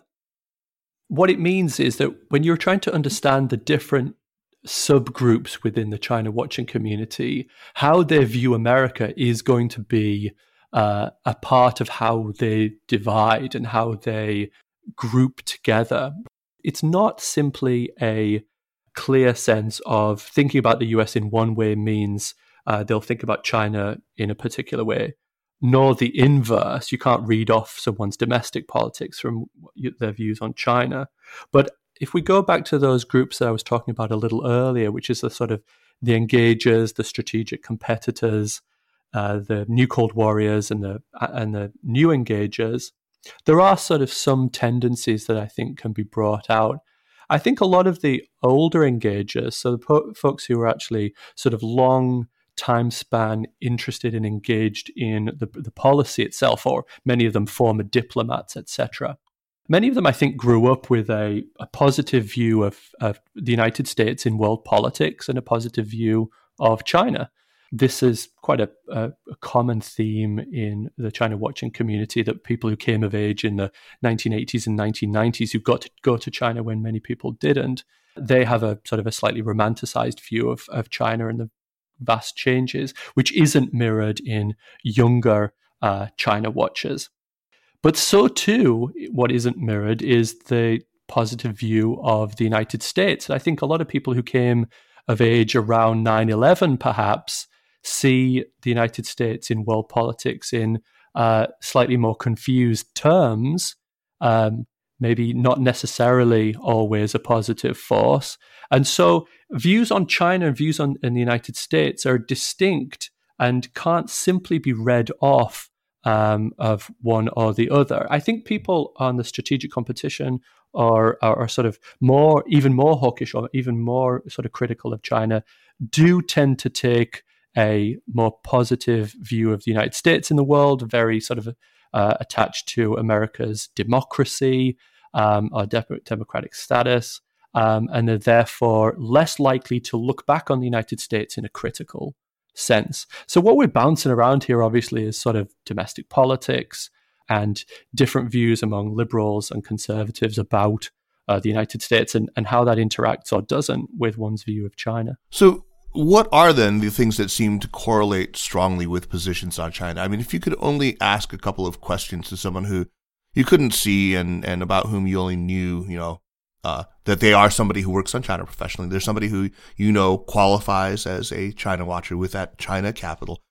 what it means is that when you're trying to understand the different subgroups within the China watching community, how they view America is going to be uh, a part of how they divide and how they group together. It's not simply a clear sense of thinking about the US in one way means uh, they'll think about China in a particular way, nor the inverse. You can't read off someone's domestic politics from their views on China. But if we go back to those groups that I was talking about a little earlier, which is the sort of the engagers, the strategic competitors, uh, the new Cold Warriors, and the uh, and the new engagers, there are sort of some tendencies that I think can be brought out. I think a lot of the older engagers, so the po- folks who are actually sort of long time span interested and engaged in the, the policy itself, or many of them former diplomats, etc. Many of them, I think, grew up with a, a positive view of, of the United States in world politics and a positive view of China. This is quite a, a, a, common theme in the China watching community that people who came of age in the 1980s and 1990s who got to go to China when many people didn't, they have a sort of a slightly romanticized view of, of China and the vast changes, which isn't mirrored in younger uh, China watchers. But so too, what isn't mirrored is the positive view of the United States. I think a lot of people who came of age around 9 11 perhaps see the United States in world politics in uh, slightly more confused terms, um, maybe not necessarily always a positive force. And so views on China and views on in the United States are distinct and can't simply be read off um, of one or the other. I think people on the strategic competition are, are, are sort of more, even more hawkish or even more sort of critical of China, do tend to take a more positive view of the United States in the world, very sort of uh, attached to America's democracy, um, our de- democratic status, um, and they're therefore less likely to look back on the United States in a critical sense. So, what we're bouncing around here, obviously, is sort of domestic politics and different views among liberals and conservatives about uh, the United States and, and how that interacts or doesn't with one's view of China. So, what are then the things that seem to correlate strongly with positions on China? I mean, if you could only ask a couple of questions to someone who you couldn't see and, and about whom you only knew, you know, uh, that they are somebody who works on China professionally. There's somebody who you know qualifies as a China watcher with that China capital.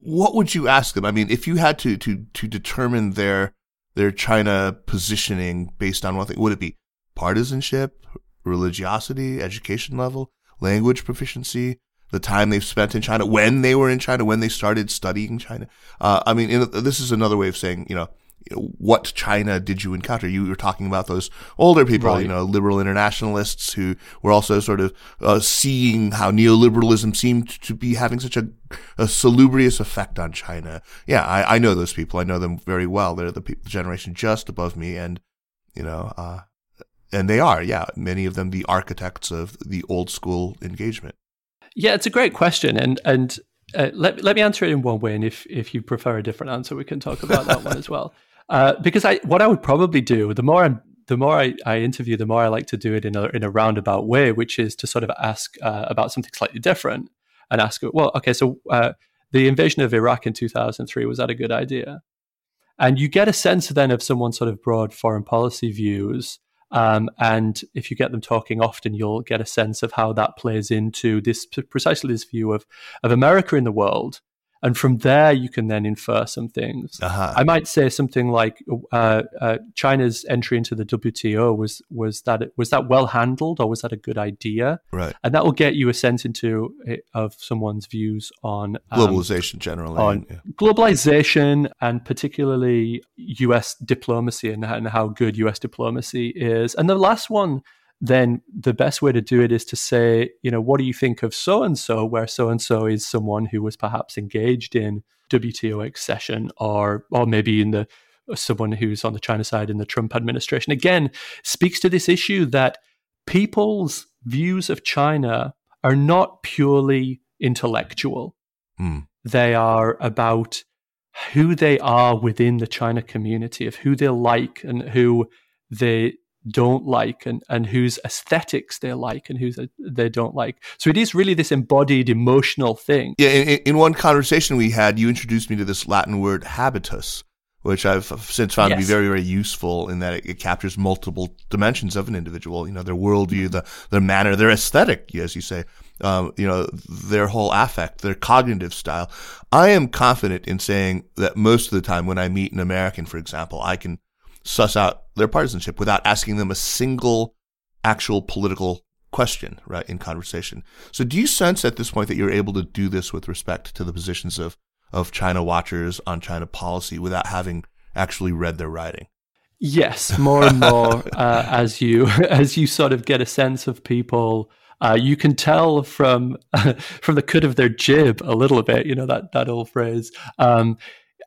What would you ask them? I mean, if you had to to to determine their their China positioning based on one thing, would it be partisanship, religiosity, education level, language proficiency, the time they've spent in China, when they were in China, when they started studying China? Uh, I mean, this is another way of saying, you know, what China did you encounter? You were talking about those older people, right. you know, liberal internationalists who were also sort of uh, seeing how neoliberalism seemed to be having such a, a salubrious effect on China. Yeah, I, I, know those people. I know them very well. They're the, the generation just above me, and you know, uh, and they are, yeah, many of them the architects of the old school engagement. Yeah, it's a great question, and and uh, let let me answer it in one way, and if if you prefer a different answer, we can talk about that one as well. [LAUGHS] Uh, because I, what I would probably do, the more I'm, the more I, I, interview, the more I like to do it in a in a roundabout way, which is to sort of ask uh, about something slightly different and ask, well, okay, so uh, the invasion of Iraq in 2003 was that a good idea? And you get a sense then of someone's sort of broad foreign policy views. Um, and if you get them talking often, you'll get a sense of how that plays into this precisely this view of of America in the world and from there you can then infer some things. Uh-huh. I might say something like uh, uh, China's entry into the WTO was was that was that well handled or was that a good idea? Right, and that will get you a sense into of someone's views on um, globalization generally, on yeah. globalization and particularly U.S. diplomacy and, and how good U.S. diplomacy is. And the last one then the best way to do it is to say, you know, what do you think of so and so, where so and so is someone who was perhaps engaged in WTO accession or or maybe in the someone who's on the China side in the Trump administration. Again, speaks to this issue that people's views of China are not purely intellectual. Mm. They are about who they are within the China community, of who they like and who they don't like and, and whose aesthetics they like and whose they don't like. So it is really this embodied emotional thing. Yeah, in, in one conversation we had, you introduced me to this Latin word habitus, which I've since found yes. to be very, very useful in that it, it, captures multiple dimensions of an individual. You know, their worldview, the their manner, their aesthetic, as you say. Um, you know, their whole affect, their cognitive style. I am confident in saying that most of the time when I meet an American, for example, I can suss out their partisanship without asking them a single actual political question, right, in conversation. So do you sense at this point that you're able to do this with respect to the positions of, of China watchers on China policy without having actually read their writing? Yes, more and more [LAUGHS] uh, as you as you sort of get a sense of people, uh, you can tell from [LAUGHS] from the cut of their jib a little bit. You know that that old phrase. Um,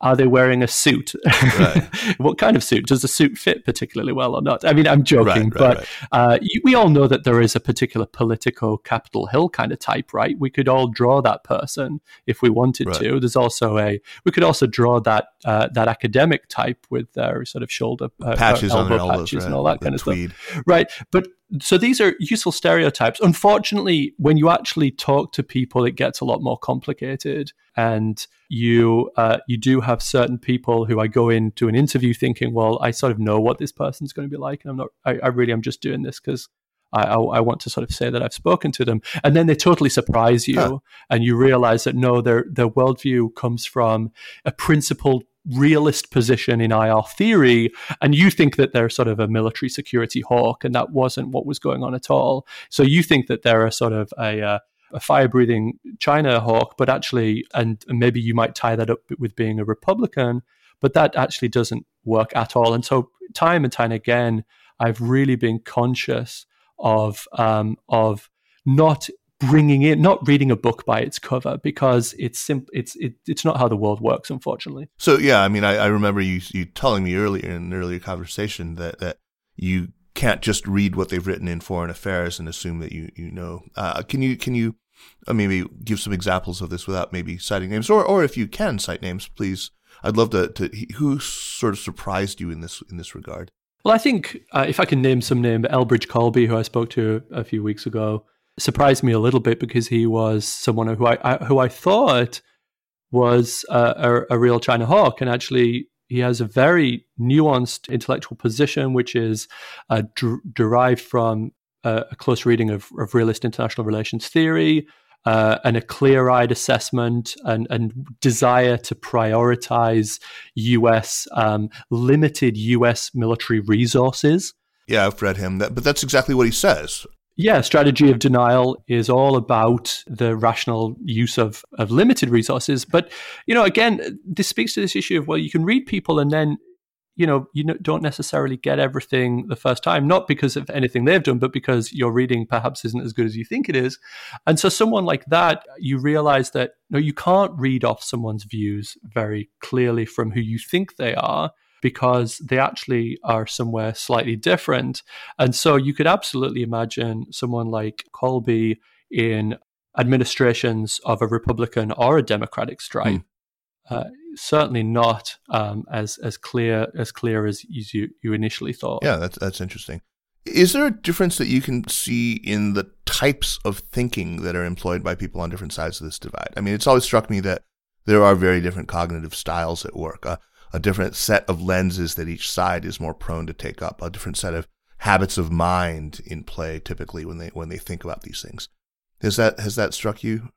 are they wearing a suit? Right. [LAUGHS] what kind of suit? Does the suit fit particularly well or not? I mean, I'm joking, right, but uh, we all know that there is a particular Politico Capitol Hill kind of type, right? We could all draw that person if we wanted to. There's also a we could also draw that uh, that academic type with their sort of shoulder uh, patches elbow on patches elbows, and all that the kind of tweed. stuff, right? But so these are useful stereotypes. Unfortunately, when you actually talk to people, it gets a lot more complicated, and you uh, you do have certain people who I go into an interview thinking, well, I sort of know what this person's going to be like, and I'm not. I, I really am just doing this because. I, I, I, want to sort of say that I've spoken to them, and then they totally surprise you, huh. and you realize that no, their their worldview comes from a principled realist position in IR theory, and you think that they're sort of a military security hawk, and that wasn't what was going on at all. So you think that they're a sort of a, uh, a fire breathing China hawk, but actually, and maybe you might tie that up with being a Republican, but that actually doesn't work at all. And so, time and time again, I've really been conscious of um, of not bringing in, not reading a book by its cover because it's simple. It's it, it's not how the world works, unfortunately. So yeah, I mean, I, I remember you you telling me earlier in an earlier conversation that that you can't just read what they've written in Foreign Affairs and assume that you you know. Uh, can you can you uh, maybe give some examples of this without maybe citing names, or or if you can cite names, please. I'd love to, to who sort of surprised you in this in this regard. Well, I think uh, if I can name some name, Elbridge Colby, who I spoke to a few weeks ago, surprised me a little bit because he was someone who I, I who I thought was a, a, real China hawk, and actually he has a very nuanced intellectual position, which is uh, d- derived from a, a, close reading of, of realist international relations theory. Uh, and a clear-eyed assessment and, and, desire to prioritize U.S. Um, limited U.S. military resources. Yeah, I've read him, that, but that's exactly what he says. Yeah, strategy of denial is all about the rational use of, of limited resources. But, you know, again, this speaks to this issue of, well, you can read people and then, you know, you don't necessarily get everything the first time, not because of anything they've done, but because your reading perhaps isn't as good as you think it is. And so someone like that, you realize that, no, you can't read off someone's views very clearly from who you think they are because they actually are somewhere slightly different. And so you could absolutely imagine someone like Colby in administrations of a Republican or a Democratic stripe. Hmm. Uh, certainly not um, as as clear as clear as you you initially thought. Yeah, that's that's interesting. Is there a difference that you can see in the types of thinking that are employed by people on different sides of this divide? I mean, it's always struck me that there are very different cognitive styles at work. Uh, a different set of lenses that each side is more prone to take up, a different set of habits of mind in play typically when they when they think about these things. Has that has that struck you?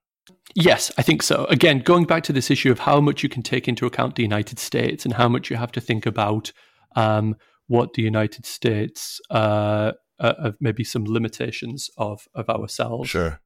Yes, I think so. Again, going back to this issue of how much you can take into account the United States and how much you have to think about um, what the United States uh, uh, maybe some limitations of of ourselves. Sure.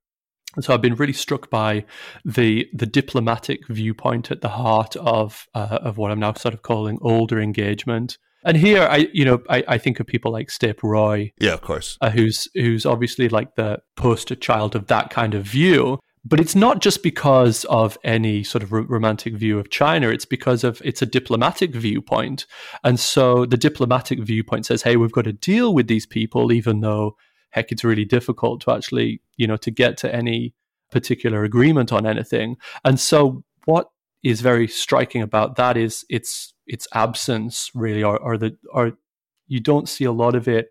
So I've been really struck by the the diplomatic viewpoint at the heart of uh, of what I'm now sort of calling older engagement. And here, I you know I, I think of people like Stape Roy, yeah, of course, uh, who's who's obviously like the poster child of that kind of view. But it's not just because of any sort of romantic view of China. It's because of it's a diplomatic viewpoint, and so the diplomatic viewpoint says, "Hey, we've got to deal with these people, even though heck, it's really difficult to actually, you know, to get to any particular agreement on anything. And so what is very striking about that is its its absence really or, or the or you don't see a lot of it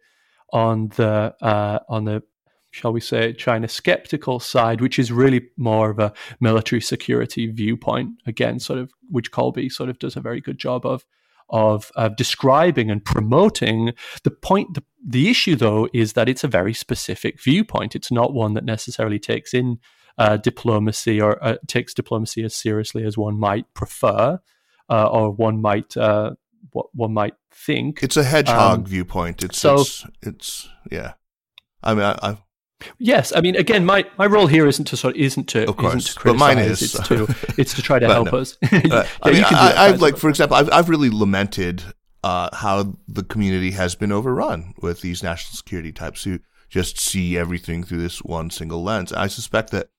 on the uh, on the shall we say China skeptical side, which is really more of a military security viewpoint. Again, sort of which Colby sort of does a very good job of of, of describing and promoting. The point, the, the issue though, is that it's a very specific viewpoint. It's not one that necessarily takes in uh, diplomacy or uh, takes diplomacy as seriously as one might prefer uh, or one might uh, what one might think. It's a hedgehog um, viewpoint. It's so it's, it's yeah. I mean, I, I Yes, I mean, again, my, my role here isn't to sort of, isn't to of course, isn't to criticize. But mine is. It's to it's to try to [LAUGHS] help no. us. [LAUGHS] uh, I mean, I, have like for example, I've I've really lamented uh, how the community has been overrun with these national security types who just see everything through this one single lens. I suspect that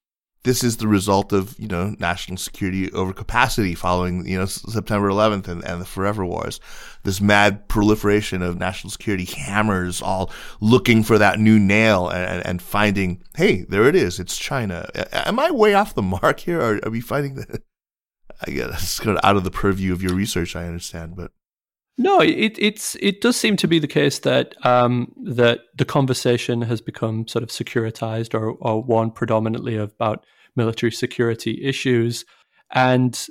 this is the result of you know national security overcapacity following you know September 11th and, and the forever wars. This mad proliferation of national security hammers, all looking for that new nail and, and finding, hey, there it is. It's China. Am I way off the mark here? Or are we finding that? I guess [LAUGHS] it's kind of out of the purview of your research. I understand, but no, it it's it does seem to be the case that um, that the conversation has become sort of securitized or, or one predominantly about military security issues, and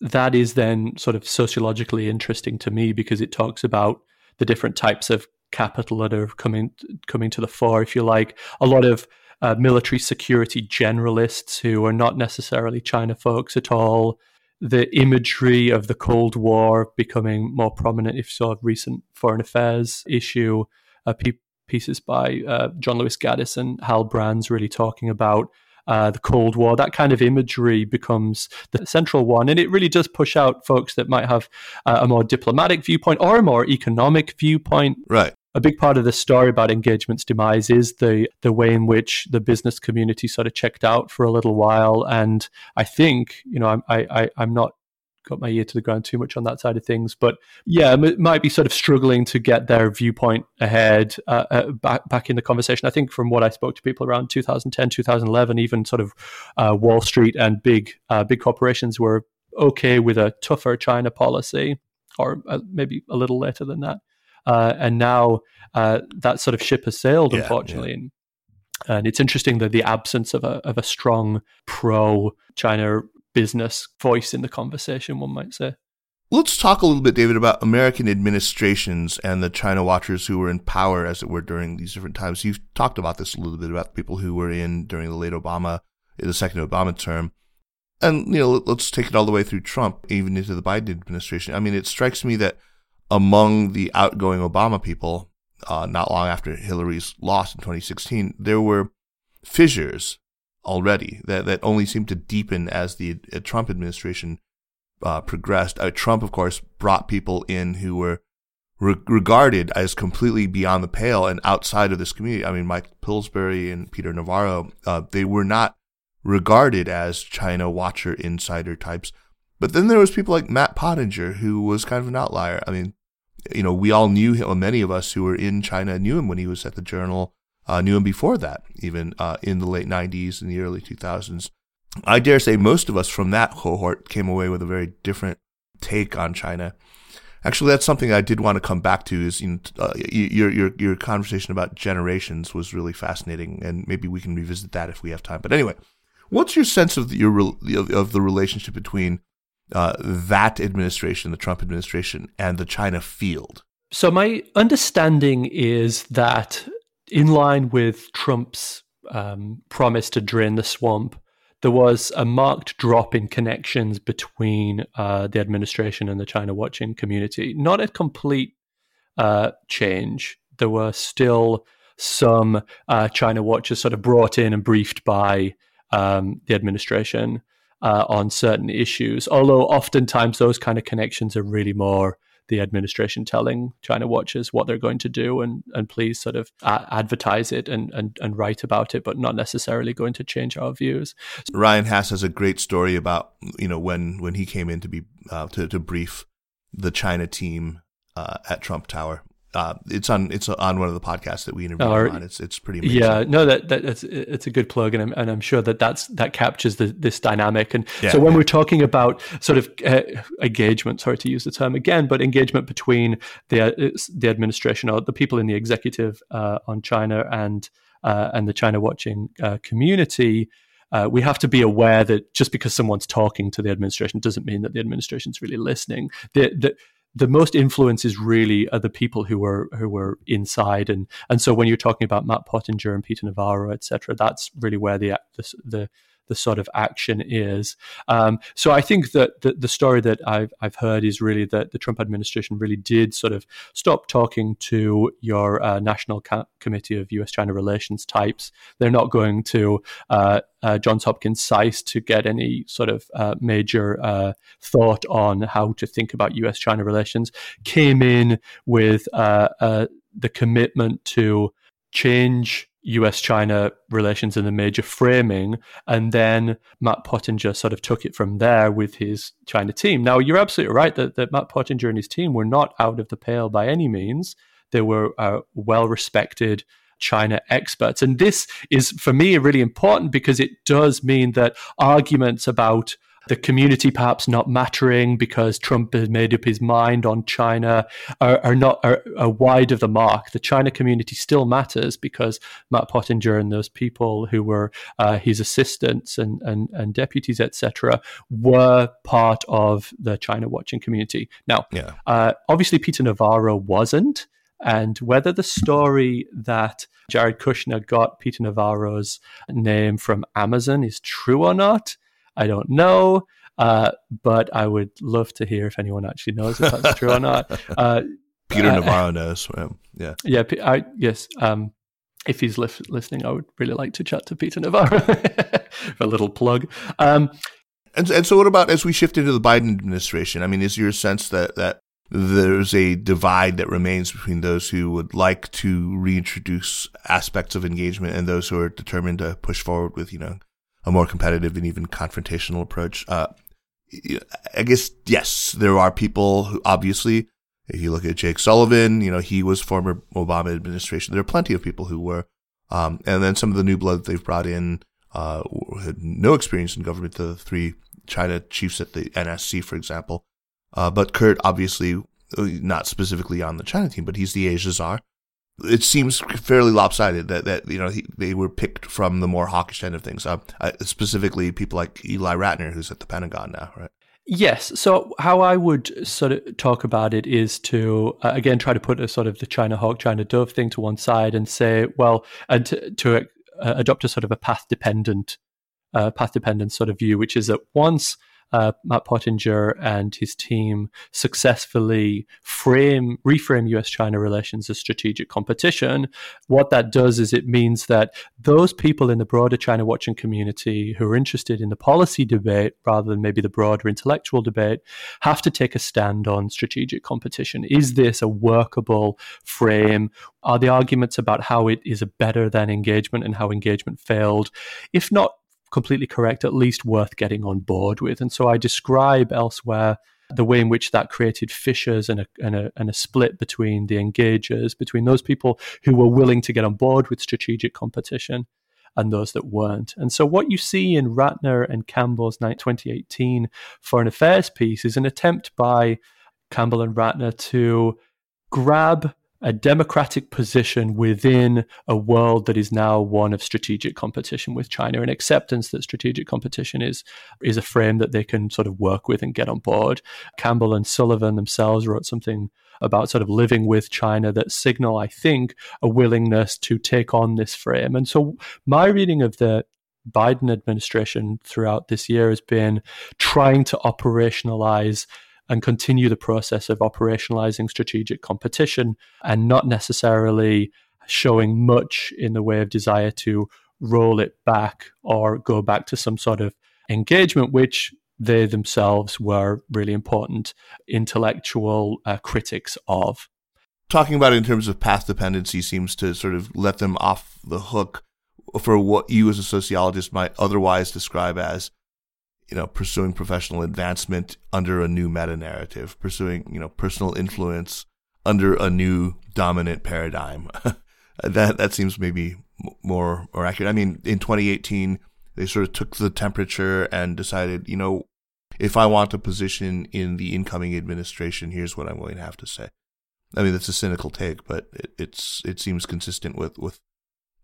that is then sort of sociologically interesting to me because it talks about the different types of capital that are coming coming to the fore. If you like, a lot of uh, military security generalists who are not necessarily China folks at all the imagery of the Cold War becoming more prominent. If you saw recent foreign affairs issue, uh, pe- pieces by uh, John Lewis Gaddis and Hal Brands really talking about uh, the Cold War, that kind of imagery becomes the central one. And it really does push out folks that might have uh, a more diplomatic viewpoint or a more economic viewpoint. Right. A big part of the story about engagement's demise is the the way in which the business community sort of checked out for a little while. And I think, you know, I'm I, I I'm not got my ear to the ground too much on that side of things. But yeah, it might be sort of struggling to get their viewpoint ahead uh, uh, back back in the conversation. I think from what I spoke to people around 2010, 2011, even sort of uh, Wall Street and big uh, big corporations were okay with a tougher China policy, or uh, maybe a little later than that. Uh, and now that sort of ship has sailed, yeah, unfortunately. Yeah. And, and it's interesting that the absence of a of a strong pro China business voice in the conversation, one might say. Let's talk a little bit, David, about American administrations and the China watchers who were in power, as it were, during these different times. You've talked about this a little bit about the people who were in during the late Obama, the second Obama term. And, you know, let's take it all the way through Trump, even into the Biden administration. I mean, it strikes me that among the outgoing Obama people, uh, not long after Hillary's loss in 2016, there were fissures already that, that only seemed to deepen as the uh, Trump administration uh, progressed. Uh, Trump, of course, brought people in who were re- regarded as completely beyond the pale and outside of this community. I mean, Mike Pillsbury and Peter Navarro, uh, they were not regarded as China watcher insider types. But then there was people like Matt Pottinger, who was kind of an outlier. I mean, you know, we all knew him. Many of us who were in China knew him when he was at the Journal uh, knew him before that, even uh, in the late 90s and the early 2000s. I dare say most of us from that cohort came away with a very different take on China. Actually, that's something I did want to come back to. Is you know, uh, your your your conversation about generations was really fascinating, and maybe we can revisit that if we have time. But anyway, what's your sense of your of the relationship between uh, that administration, the Trump administration, and the China field? So my understanding is that in line with Trump's um, promise to drain the swamp, there was a marked drop in connections between uh, the administration and the China watching community. Not a complete uh, change. There were still some uh, China watchers sort of brought in and briefed by um, the administration uh, on certain issues, although oftentimes those kind of connections are really more the administration telling China watchers what they're going to do and, and please sort of uh, advertise it and, and, and write about it, but not necessarily going to change our views. Ryan Hass has a great story about, you know, when, when he came in to be, uh, to, to brief the China team uh, at Trump Tower uh, it's on it's on one of the podcasts that we interviewed oh, on. It's it's pretty amazing. Yeah, no, that, that it's it's a good plug, and I'm and I'm sure that that's that captures the, this dynamic. And yeah, so when yeah. we're talking about sort of uh, engagement, sorry to use the term again, but engagement between the uh, the administration or the people in the executive uh, on China and uh, and the China watching uh, community. we have to be aware that just because someone's talking to the administration doesn't mean that the administration is really listening. The, the, the most influence is really are the people who were who were inside. And and so when you're talking about Matt Pottinger and Peter Navarro etc that's really where the the, the the sort of action is. Um, so I think that the, the, story that I've, I've heard is really that the Trump administration really did sort of stop talking to your uh, National Co- Committee of U.S. China Relations types. They're not going to uh, uh, Johns Hopkins SAIS to get any sort of uh, major uh, thought on how to think about U.S. China relations. Came in with uh, the commitment to change US China relations in the major framing. And then Matt Pottinger sort of took it from there with his China team. Now, you're absolutely right that, that Matt Pottinger and his team were not out of the pale by any means. They were uh, well respected China experts. And this is, for me, really important because it does mean that arguments about the community perhaps not mattering because Trump has made up his mind on China are, are not are, are, wide of the mark. The China community still matters because Matt Pottinger and those people who were uh, his assistants and and, and deputies, etc., were part of the China watching community. Now, yeah. uh, obviously, Peter Navarro wasn't and whether the story that Jared Kushner got Peter Navarro's name from Amazon is true or not, I don't know. Uh, but I would love to hear if anyone actually knows if that's true or not. [LAUGHS] Uh, Peter uh, Navarro knows. Yeah. Yeah. I, yes. Um, if he's li- listening, I would really like to chat to Peter Navarro [LAUGHS] for a little plug. Um, and, and so, what about as we shift into the Biden administration? I mean, is your sense that that there's a divide that remains between those who would like to reintroduce aspects of engagement and those who are determined to push forward with, you know, a more competitive and even confrontational approach. Uh, I guess, yes, there are people who obviously, if you look at Jake Sullivan, you know, he was former Obama administration. There are plenty of people who were, um, and then some of the new blood they've brought in, uh, had no experience in government. The three China chiefs at the NSC, for example. Uh, but Kurt, obviously, uh, not specifically on the China team, but he's the Asia czar. It seems fairly lopsided that, that you know, he, they were picked from the more hawkish end of things. Uh, specifically, people like Ely Ratner, who's at the Pentagon now, right? Yes. So how I would sort of talk about it is to uh, again try to put a sort of the China hawk, China dove thing to one side and say, well, and to, to uh, adopt a sort of a path dependent, uh, path dependent sort of view, which is that once uh, Matt Pottinger and his team successfully frame reframe U.S.-China relations as strategic competition, what that does is it means that those people in the broader China watching community who are interested in the policy debate rather than maybe the broader intellectual debate have to take a stand on strategic competition. Is this a workable frame? Are the arguments about how it is a better than engagement and how engagement failed, if not completely correct, at least worth getting on board with. And so I describe elsewhere the way in which that created fissures and a, and a, and a split between the engagers, between those people who were willing to get on board with strategic competition and those that weren't. And so what you see in Ratner and Campbell's 2018 Foreign Affairs piece is an attempt by Campbell and Ratner to grab a democratic position within a world that is now one of strategic competition with China and acceptance that strategic competition is is a frame that they can sort of work with and get on board. Campbell and Sullivan themselves wrote something about sort of living with China that signal, I think, a willingness to take on this frame. And so my reading of the Biden administration throughout this year has been trying to operationalize and continue the process of operationalizing strategic competition and not necessarily showing much in the way of desire to roll it back or go back to some sort of engagement, which they themselves were really important intellectual uh, critics of. Talking about it in terms of path dependency seems to sort of let them off the hook for what you as a sociologist might otherwise describe as you know, pursuing professional advancement under a new meta narrative, pursuing, you know, personal influence under a new dominant paradigm. [LAUGHS] that that seems maybe more more accurate. I mean, in 2018, they sort of took the temperature and decided, you know, if I want a position in the incoming administration, here's what I'm going to have to say. I mean, that's a cynical take, but it, it's it seems consistent with with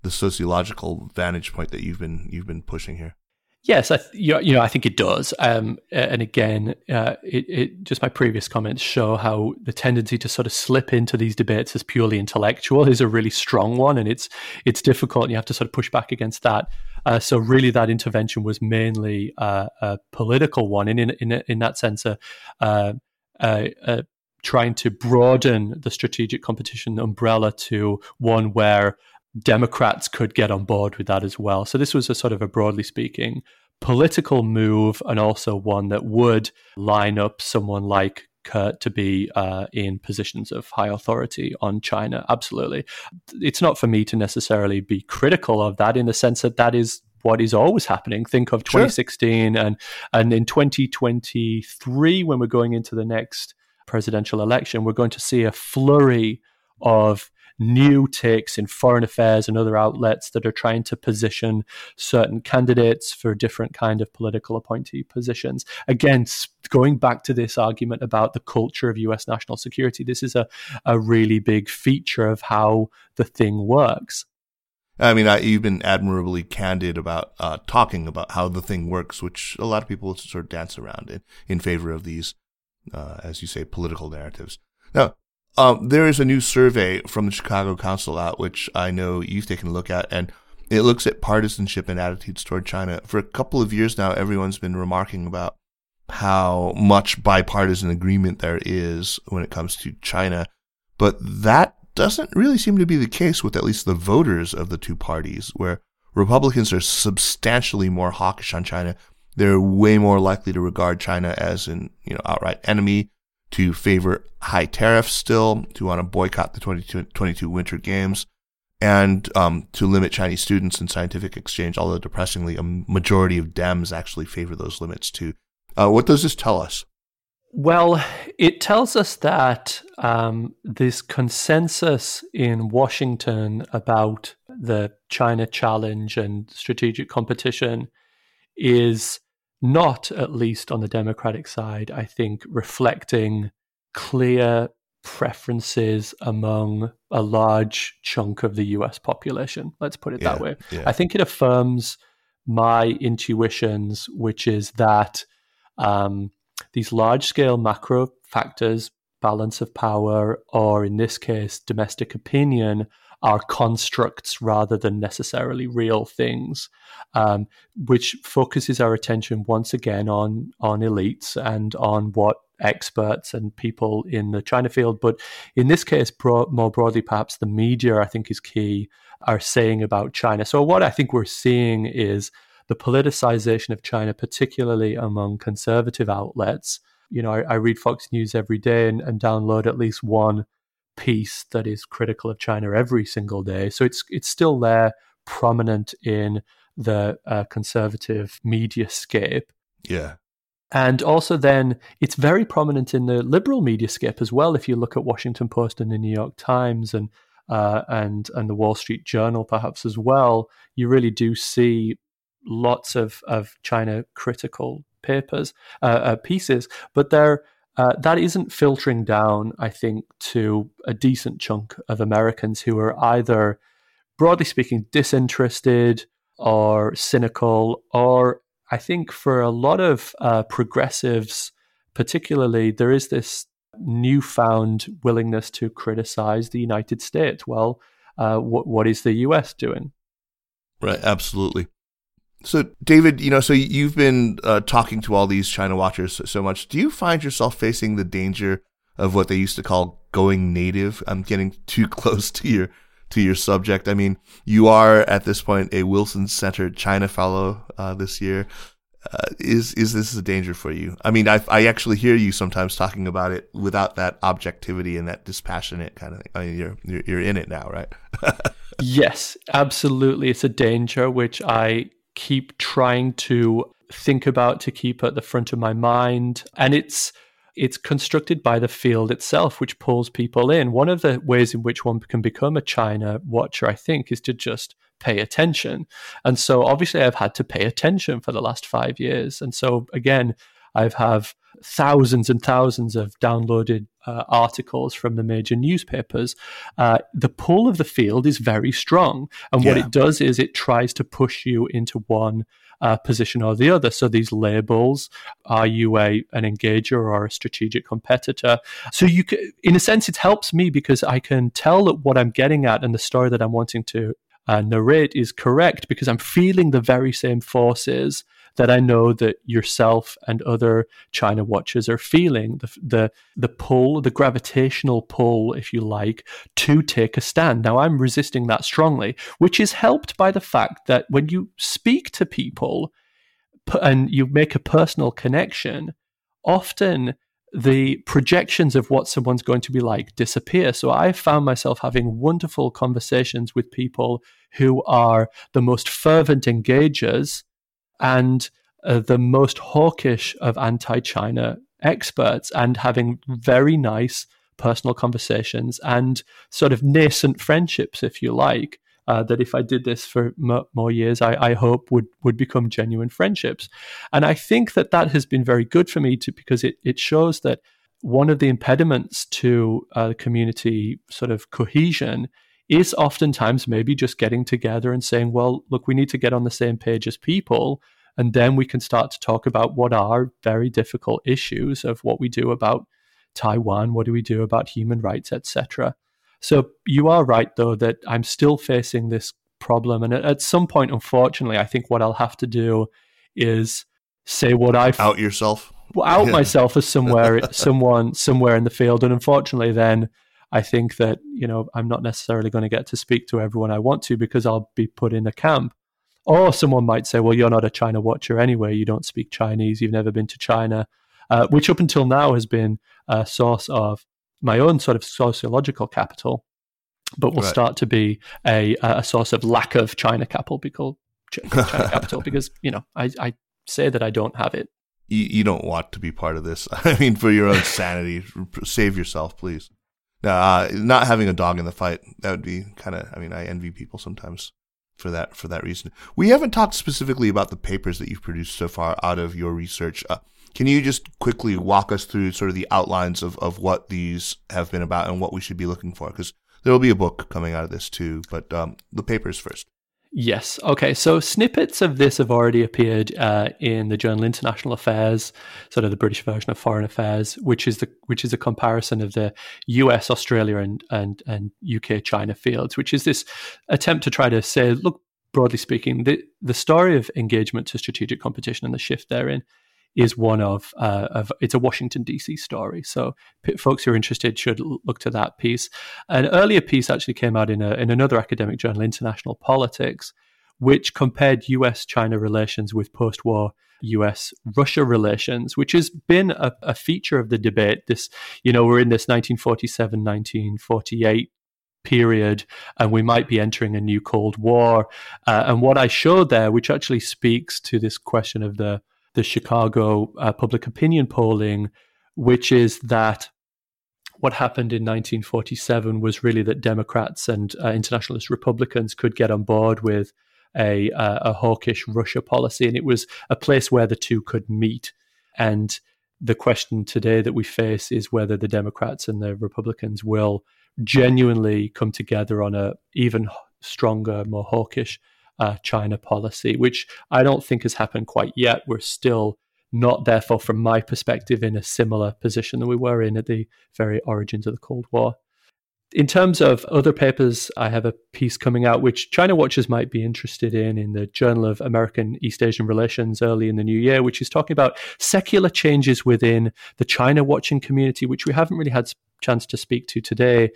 the sociological vantage point that you've been you've been pushing here. Yes, I, you know, I think it does. Um, and again, uh, it, it, just my previous comments show how the tendency to sort of slip into these debates as purely intellectual is a really strong one, and it's it's difficult. And you have to sort of push back against that. Uh, so really, that intervention was mainly uh, a political one, and in in in that sense, a, uh, trying to broaden the strategic competition umbrella to one where Democrats could get on board with that as well. So this was a sort of a broadly speaking political move and also one that would line up someone like Kurt to be uh, in positions of high authority on China. Absolutely. It's not for me to necessarily be critical of that in the sense that that is what is always happening. Think of 2016 sure. and and in 2023 when we're going into the next presidential election, we're going to see a flurry of new takes in foreign affairs and other outlets that are trying to position certain candidates for different kind of political appointee positions. Again, going back to this argument about the culture of US national security, this is a, a really big feature of how the thing works. I mean, I, you've been admirably candid about uh, talking about how the thing works, which a lot of people sort of dance around in, in favor of these, uh, as you say, political narratives. Now, um, there is a new survey from the Chicago Council out, which I know you've taken a look at, and it looks at partisanship and attitudes toward China. For a couple of years now, everyone's been remarking about how much bipartisan agreement there is when it comes to China, but that doesn't really seem to be the case with at least the voters of the two parties, where Republicans are substantially more hawkish on China. They're way more likely to regard China as an you know outright enemy to favor high tariffs still, to want to boycott the 2022 Winter Games, and um, to limit Chinese students in scientific exchange, although depressingly, a majority of Dems actually favor those limits too. Uh, what does this tell us? Well, it tells us that um, this consensus in Washington about the China challenge and strategic competition is not, at least on the Democratic side, I think, reflecting clear preferences among a large chunk of the US population. Let's put it yeah, that way. Yeah. I think it affirms my intuitions, which is that um, these large scale macro factors, balance of power, or in this case, domestic opinion, are constructs rather than necessarily real things, um, which focuses our attention once again on on elites and on what experts and people in the China field, but in this case, more broadly, perhaps the media, I think, is key, are saying about China. So what I think we're seeing is the politicization of China, particularly among conservative outlets. You know, I, I read Fox News every day and, and download at least one piece that is critical of China every single day. So it's it's still there, prominent in the uh, conservative media scape. Yeah. And also, then it's very prominent in the liberal media scape as well. If you look at Washington Post and the New York Times and uh, and and the Wall Street Journal, perhaps as well, you really do see lots of, of China critical papers, uh, uh, pieces, but they're uh, that isn't filtering down, I think, to a decent chunk of Americans who are either, broadly speaking, disinterested or cynical, or I think for a lot of uh, progressives, particularly, there is this newfound willingness to criticize the United States. Well, uh, what, what is the US doing? Right, absolutely. So, David, you know, so you've been uh, talking to all these China watchers so, much. Do you find yourself facing the danger of what they used to call going native? I'm getting too [LAUGHS] close to your to your subject. I mean, you are at this point a Wilson Center China Fellow uh, this year. Uh, is is this a danger for you? I mean, I I actually hear you sometimes talking about it without that objectivity and that dispassionate kind of thing. I mean, you're you're, you're in it now, right? [LAUGHS] yes, absolutely. It's a danger which I keep trying to think about to keep at the front of my mind. And it's it's constructed by the field itself which pulls people in. One of the ways in which one can become a china watcher i think is to just pay attention. And so obviously i've had to pay attention for the last 5 years. And so again i've have thousands and thousands of downloaded uh, articles from the major newspapers, uh, the pull of the field is very strong. And yeah. what it does is it tries to push you into one uh, position or the other. So these labels, are you a an engager or a strategic competitor? So you, can, in a sense, it helps me because I can tell that what I'm getting at and the story that I'm wanting to uh, narrate is correct because I'm feeling the very same forces that I know that yourself and other China watchers are feeling the, the the pull, the gravitational pull, if you like, to take a stand. Now I'm resisting that strongly, which is helped by the fact that when you speak to people and you make a personal connection, often the projections of what someone's going to be like disappear. So I found myself having wonderful conversations with people who are the most fervent engagers and uh, the most hawkish of anti China experts and having very nice personal conversations and sort of nascent friendships, if you like. Uh, that if I did this for m- more years, I, I, hope would would become genuine friendships, and I think that that has been very good for me to because it it shows that one of the impediments to uh, community sort of cohesion is oftentimes maybe just getting together and saying, well, look, we need to get on the same page as people. And then we can start to talk about what are very difficult issues of what we do about Taiwan, what do we do about human rights, etc. So you are right, though, that I'm still facing this problem. And at some point, unfortunately, I think what I'll have to do is say what I out yourself, out [LAUGHS] myself as somewhere, [LAUGHS] someone, somewhere in the field. And unfortunately, then I think that, you know, I'm not necessarily going to get to speak to everyone I want to because I'll be put in a camp. Or someone might say, well, you're not a China watcher anyway. You don't speak Chinese. You've never been to China. uh, which up until now has been a source of my own sort of sociological capital, but will right. start to be a, a source of lack of China capital because [LAUGHS] China capital because you know I, I say that I don't have it. You, you don't want to be part of this. [LAUGHS] I mean, for your own sanity, save yourself, please. Uh, not having a dog in the fight that would be kind of. I mean, I envy people sometimes for that for that reason. We haven't talked specifically about the papers that you've produced so far out of your research. Uh, can you just quickly walk us through sort of the outlines of, of what these have been about and what we should be looking for? Because there will be a book coming out of this too, but um, the papers first. Yes. Okay. So snippets of this have already appeared uh, in the journal International Affairs, sort of the British version of Foreign Affairs, which is the which is a comparison of the U.S., Australia, and and and UK China fields, which is this attempt to try to say, look, broadly speaking, the the story of engagement to strategic competition and the shift therein is one of, uh, of it's a Washington D.C. story. So p- folks who are interested should l- look to that piece. An earlier piece actually came out in a, in another academic journal, International Politics, which compared U.S.-China relations with post-war US Russia relations, which has been a, a, feature of the debate. This, you know, we're in this 1947 1948 period and we might be entering a new Cold War. Uh, and what I showed there, which actually speaks to this question of the the Chicago uh, public opinion polling, which is that what happened in 1947 was really that Democrats and uh, internationalist Republicans could get on board with a, uh, a hawkish Russia policy, and it was a place where the two could meet. And the question today that we face is whether the Democrats and the Republicans will genuinely come together on a even stronger, more hawkish uh, China policy, which I don't think has happened quite yet. We're still not, therefore, from my perspective, in a similar position than we were in at the very origins of the Cold War. In terms of other papers, I have a piece coming out which China watchers might be interested in in the Journal of American East Asian Relations early in the new year, which is talking about secular changes within the China watching community, which we haven't really had chance to speak to today.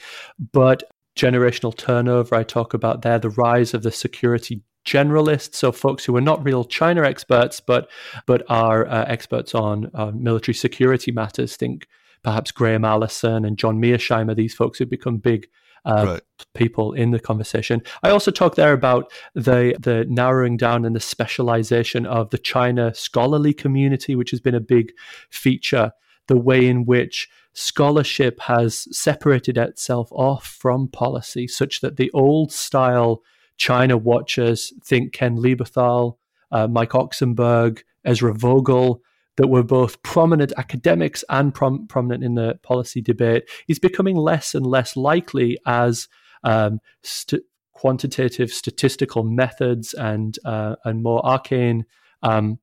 But generational turnover, I talk about there, the rise of the security generalists, so folks who are not real China experts, but but are uh, experts on uh, military security matters. Think perhaps Graham Allison and John Mearsheimer. These folks have become big uh, right. people in the conversation. I also talk there about the the narrowing down and the specialization of the China scholarly community, which has been a big feature. The way in which scholarship has separated itself off from policy, such that the old style China watchers think Ken Lieberthal, uh, Mike Oksenberg, Ezra Vogel, that were both prominent academics and prom- prominent in the policy debate, is becoming less and less likely as um, st- quantitative statistical methods and uh, and more arcane um,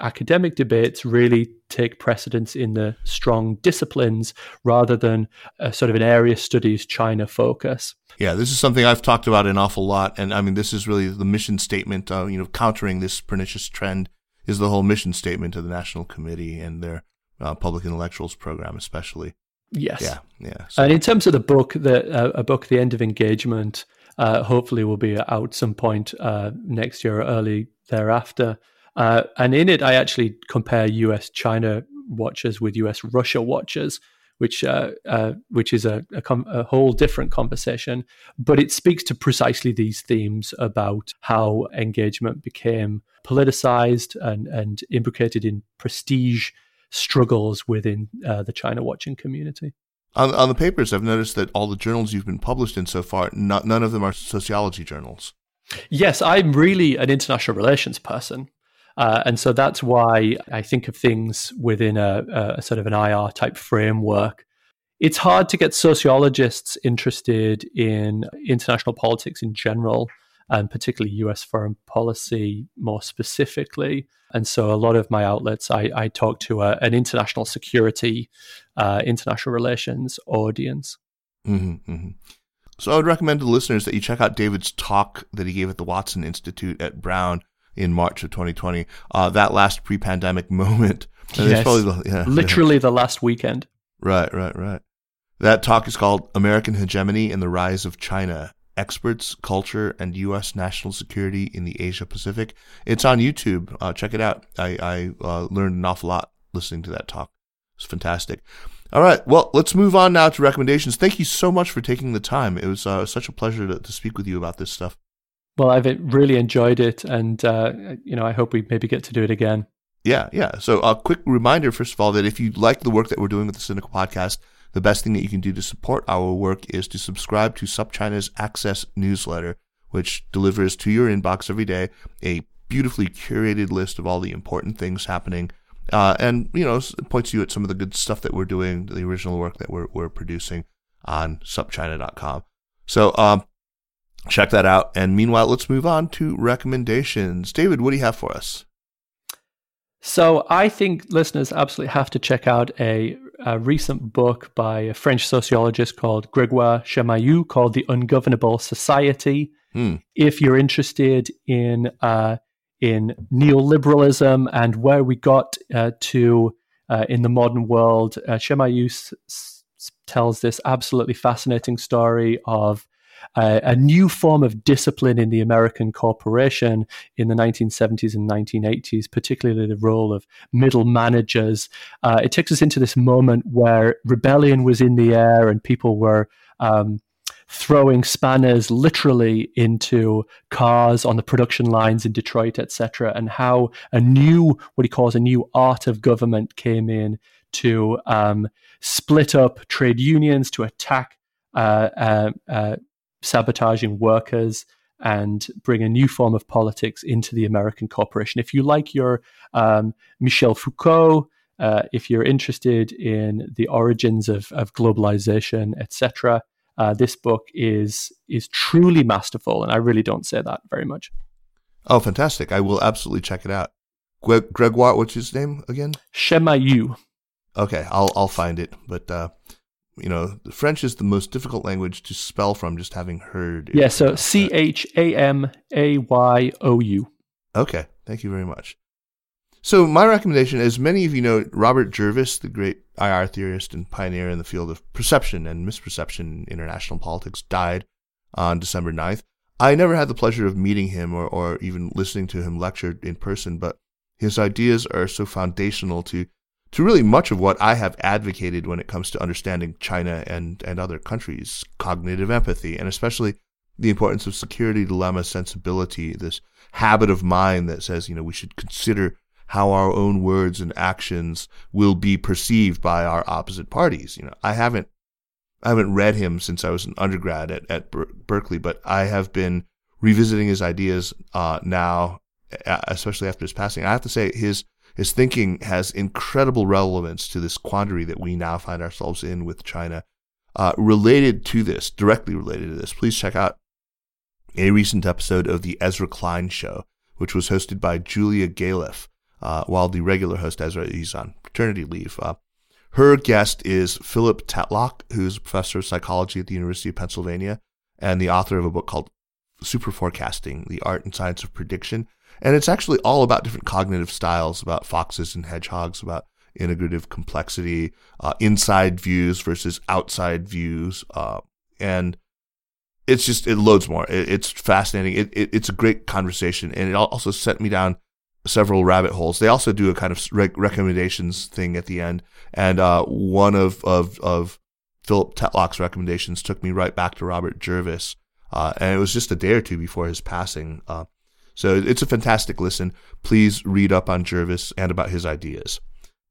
academic debates really take precedence in the strong disciplines rather than a sort of an area studies China focus. Yeah, this is something I've talked about an awful lot, and I mean, this is really the mission statement. Uh, you know, countering this pernicious trend is the whole mission statement of the National Committee and their uh, public intellectuals program, especially. Yes. Yeah. Yeah. So. And in terms of the book, the uh, a book, The End of Engagement, uh, hopefully will be out some point uh, next year or early thereafter. Uh, and in it, I actually compare US China watches with US Russia watches, which uh, uh, which is a, a, com- a, whole different conversation. But it speaks to precisely these themes about how engagement became politicized and, and implicated in prestige struggles within uh, the China watching community. On, on, the papers, I've noticed that all the journals you've been published in so far, not, none of them are sociology journals. Yes, I'm really an international relations person. Uh, and so that's why I think of things within a, a, sort of an IR type framework. It's hard to get sociologists interested in international politics in general, and particularly US foreign policy more specifically. And so a lot of my outlets, I, I talk to a, an international security, uh, international relations audience. Mm-hmm, mm-hmm. So I would recommend to listeners that you check out David's talk that he gave at the Watson Institute at Brown in March of 2020. Uh, that last pre-pandemic [LAUGHS] moment. Yes. The, yeah, Literally yeah. the last weekend. Right, right, right. That talk is called American Hegemony and the Rise of China Experts, Culture, and U.S. National Security in the Asia Pacific. It's on YouTube. Uh, check it out. I, I uh, learned an awful lot listening to that talk. It's fantastic. All right. Well, let's move on now to recommendations. Thank you so much for taking the time. It was uh, such a pleasure to, to speak with you about this stuff. Well, I've really enjoyed it, and uh, you know, I hope we maybe get to do it again. Yeah, yeah. So, a quick reminder, first of all, that if you like the work that we're doing with the Sinica Podcast, the best thing that you can do to support our work is to subscribe to SupChina's Access newsletter, which delivers to your inbox every day a beautifully curated list of all the important things happening. Uh, and, you know, points you at some of the good stuff that we're doing, the original work that we're, we're producing on supchina.com. So, um, check that out. And meanwhile, let's move on to recommendations. David, what do you have for us? So I think listeners absolutely have to check out a, a recent book by a French sociologist called Gregoire Chamayou called The Ungovernable Society. Hmm. If you're interested in uh, in neoliberalism and where we got uh, to uh, in the modern world, uh, Chamayou s- s- tells this absolutely fascinating story of a new form of discipline in the American corporation in the 1970s and 1980s, particularly the role of middle managers. Uh, it takes us into this moment where rebellion was in the air and people were. Um, throwing spanners literally into cars on the production lines in Detroit, etc., and how a new, what he calls a new art of government came in to um, split up trade unions, to attack uh, uh, uh, sabotaging workers and bring a new form of politics into the American corporation. If you like your um, Michel Foucault, uh, if you're interested in the origins of, of globalization, etc., uh, this book is is truly masterful, and I really don't say that very much. Oh, fantastic! I will absolutely check it out. Gregoire, what's his name again? Chamayou. Okay, I'll I'll find it. But uh, you know, French is the most difficult language to spell from just having heard. Yeah, so C H A M A Y O U. Okay, thank you very much. So my recommendation, as many of you know, Robert Jervis, the great IR theorist and pioneer in the field of perception and misperception in international politics, died on December 9th. I never had the pleasure of meeting him or, or even listening to him lecture in person, but his ideas are so foundational to to really much of what I have advocated when it comes to understanding China and, and other countries, cognitive empathy, and especially the importance of security dilemma sensibility, this habit of mind that says, you know, we should consider how our own words and actions will be perceived by our opposite parties. You know, I haven't, I haven't read him since I was an undergrad at, at Ber- Berkeley, but I have been revisiting his ideas, uh, now, especially after his passing. I have to say his, his thinking has incredible relevance to this quandary that we now find ourselves in with China. Uh, related to this, directly related to this, please check out a recent episode of the Ezra Klein Show, which was hosted by Julia Galef, uh, while the regular host Ezra is on paternity leave. Uh, her guest is Philip Tetlock, who's a professor of psychology at the University of Pennsylvania and the author of a book called Super Forecasting: The Art and Science of Prediction. And it's actually all about different cognitive styles, about foxes and hedgehogs, about integrative complexity, uh, inside views versus outside views. Uh, and it's just, it loads more. It, it's fascinating. It, it, it's a great conversation. And it also sent me down several rabbit holes. They also do a kind of rec- recommendations thing at the end. And uh, one of, of, of Philip Tetlock's recommendations took me right back to Robert Jervis. Uh, and it was just a day or two before his passing. So it's a fantastic listen. Please read up on Jervis and about his ideas.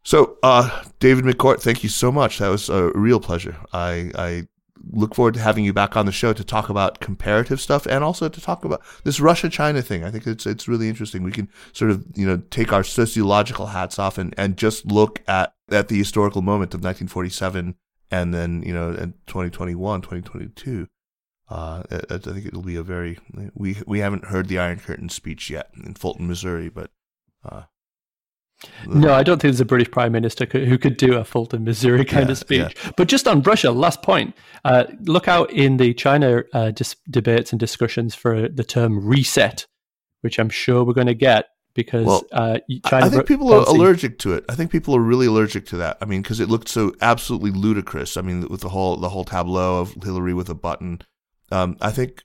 So, uh, David McCourt, thank you so much. That was a real pleasure. I, I look forward to having you back on the show to talk about comparative stuff and also to talk about this Russia China thing. I think it's it's really interesting. We can sort of you know take our sociological hats off and, and just look at at the historical moment of 1947 and then you know in 2021, 2022. Uh, I, I think it'll be a very we we haven't heard the Iron Curtain speech yet in Fulton, Missouri, but uh, no, I don't think there's a British Prime Minister who could do a Fulton, Missouri kind yeah, of speech. Yeah. But just on Russia, last point, uh, look out in the China uh, dis- debates and discussions for the term reset, which I'm sure we're going to get because well, uh, China. I think people are allergic to it. I think people are really allergic to that. I mean, because it looked so absolutely ludicrous. I mean, with the whole the whole tableau of Hillary with a button. Um, I think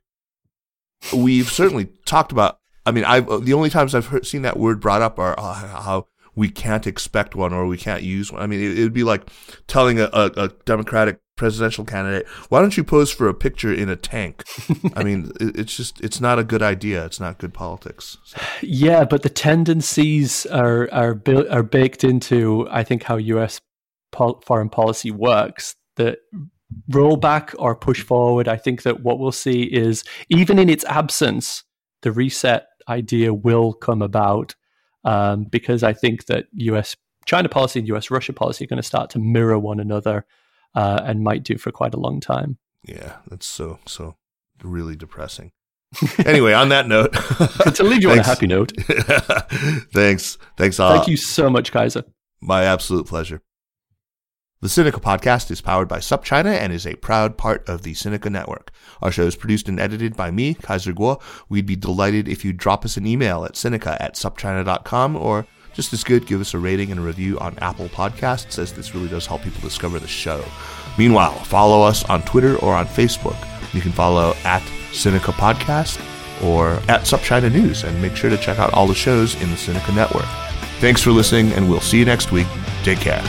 we've certainly talked about. I mean, I've the only times I've heard, seen that word brought up are uh, how we can't expect one or we can't use one. I mean, it would be like telling a, a, a, Democratic presidential candidate, why don't you pose for a picture in a tank? [LAUGHS] I mean, it, it's just, it's not a good idea. It's not good politics. So. Yeah, but the tendencies are, are, built, are baked into, I think, how US pol- foreign policy works. That roll back or push forward, I think that what we'll see is, even in its absence, the reset idea will come about um, because I think that US China policy and US Russia policy are going to start to mirror one another uh, and might do for quite a long time. Yeah, that's so, so really depressing. anyway, on that note, [LAUGHS] to leave you on a happy note. [LAUGHS] thanks. Thanks. Thank you so much, Kaiser. My absolute pleasure. The Sinica podcast is powered by SupChina and is a proud part of the Sinica network. Our show is produced and edited by me, Kaiser Kuo. We'd be delighted if you drop us an email at Sinica at supchina.com or just as good, give us a rating and a review on Apple Podcasts, as this really does help people discover the show. Meanwhile, follow us on Twitter or on Facebook. You can follow at Sinica Podcast or at SupChina News, and make sure to check out all the shows in the Sinica Network. Thanks for listening, and we'll see you next week. Take care.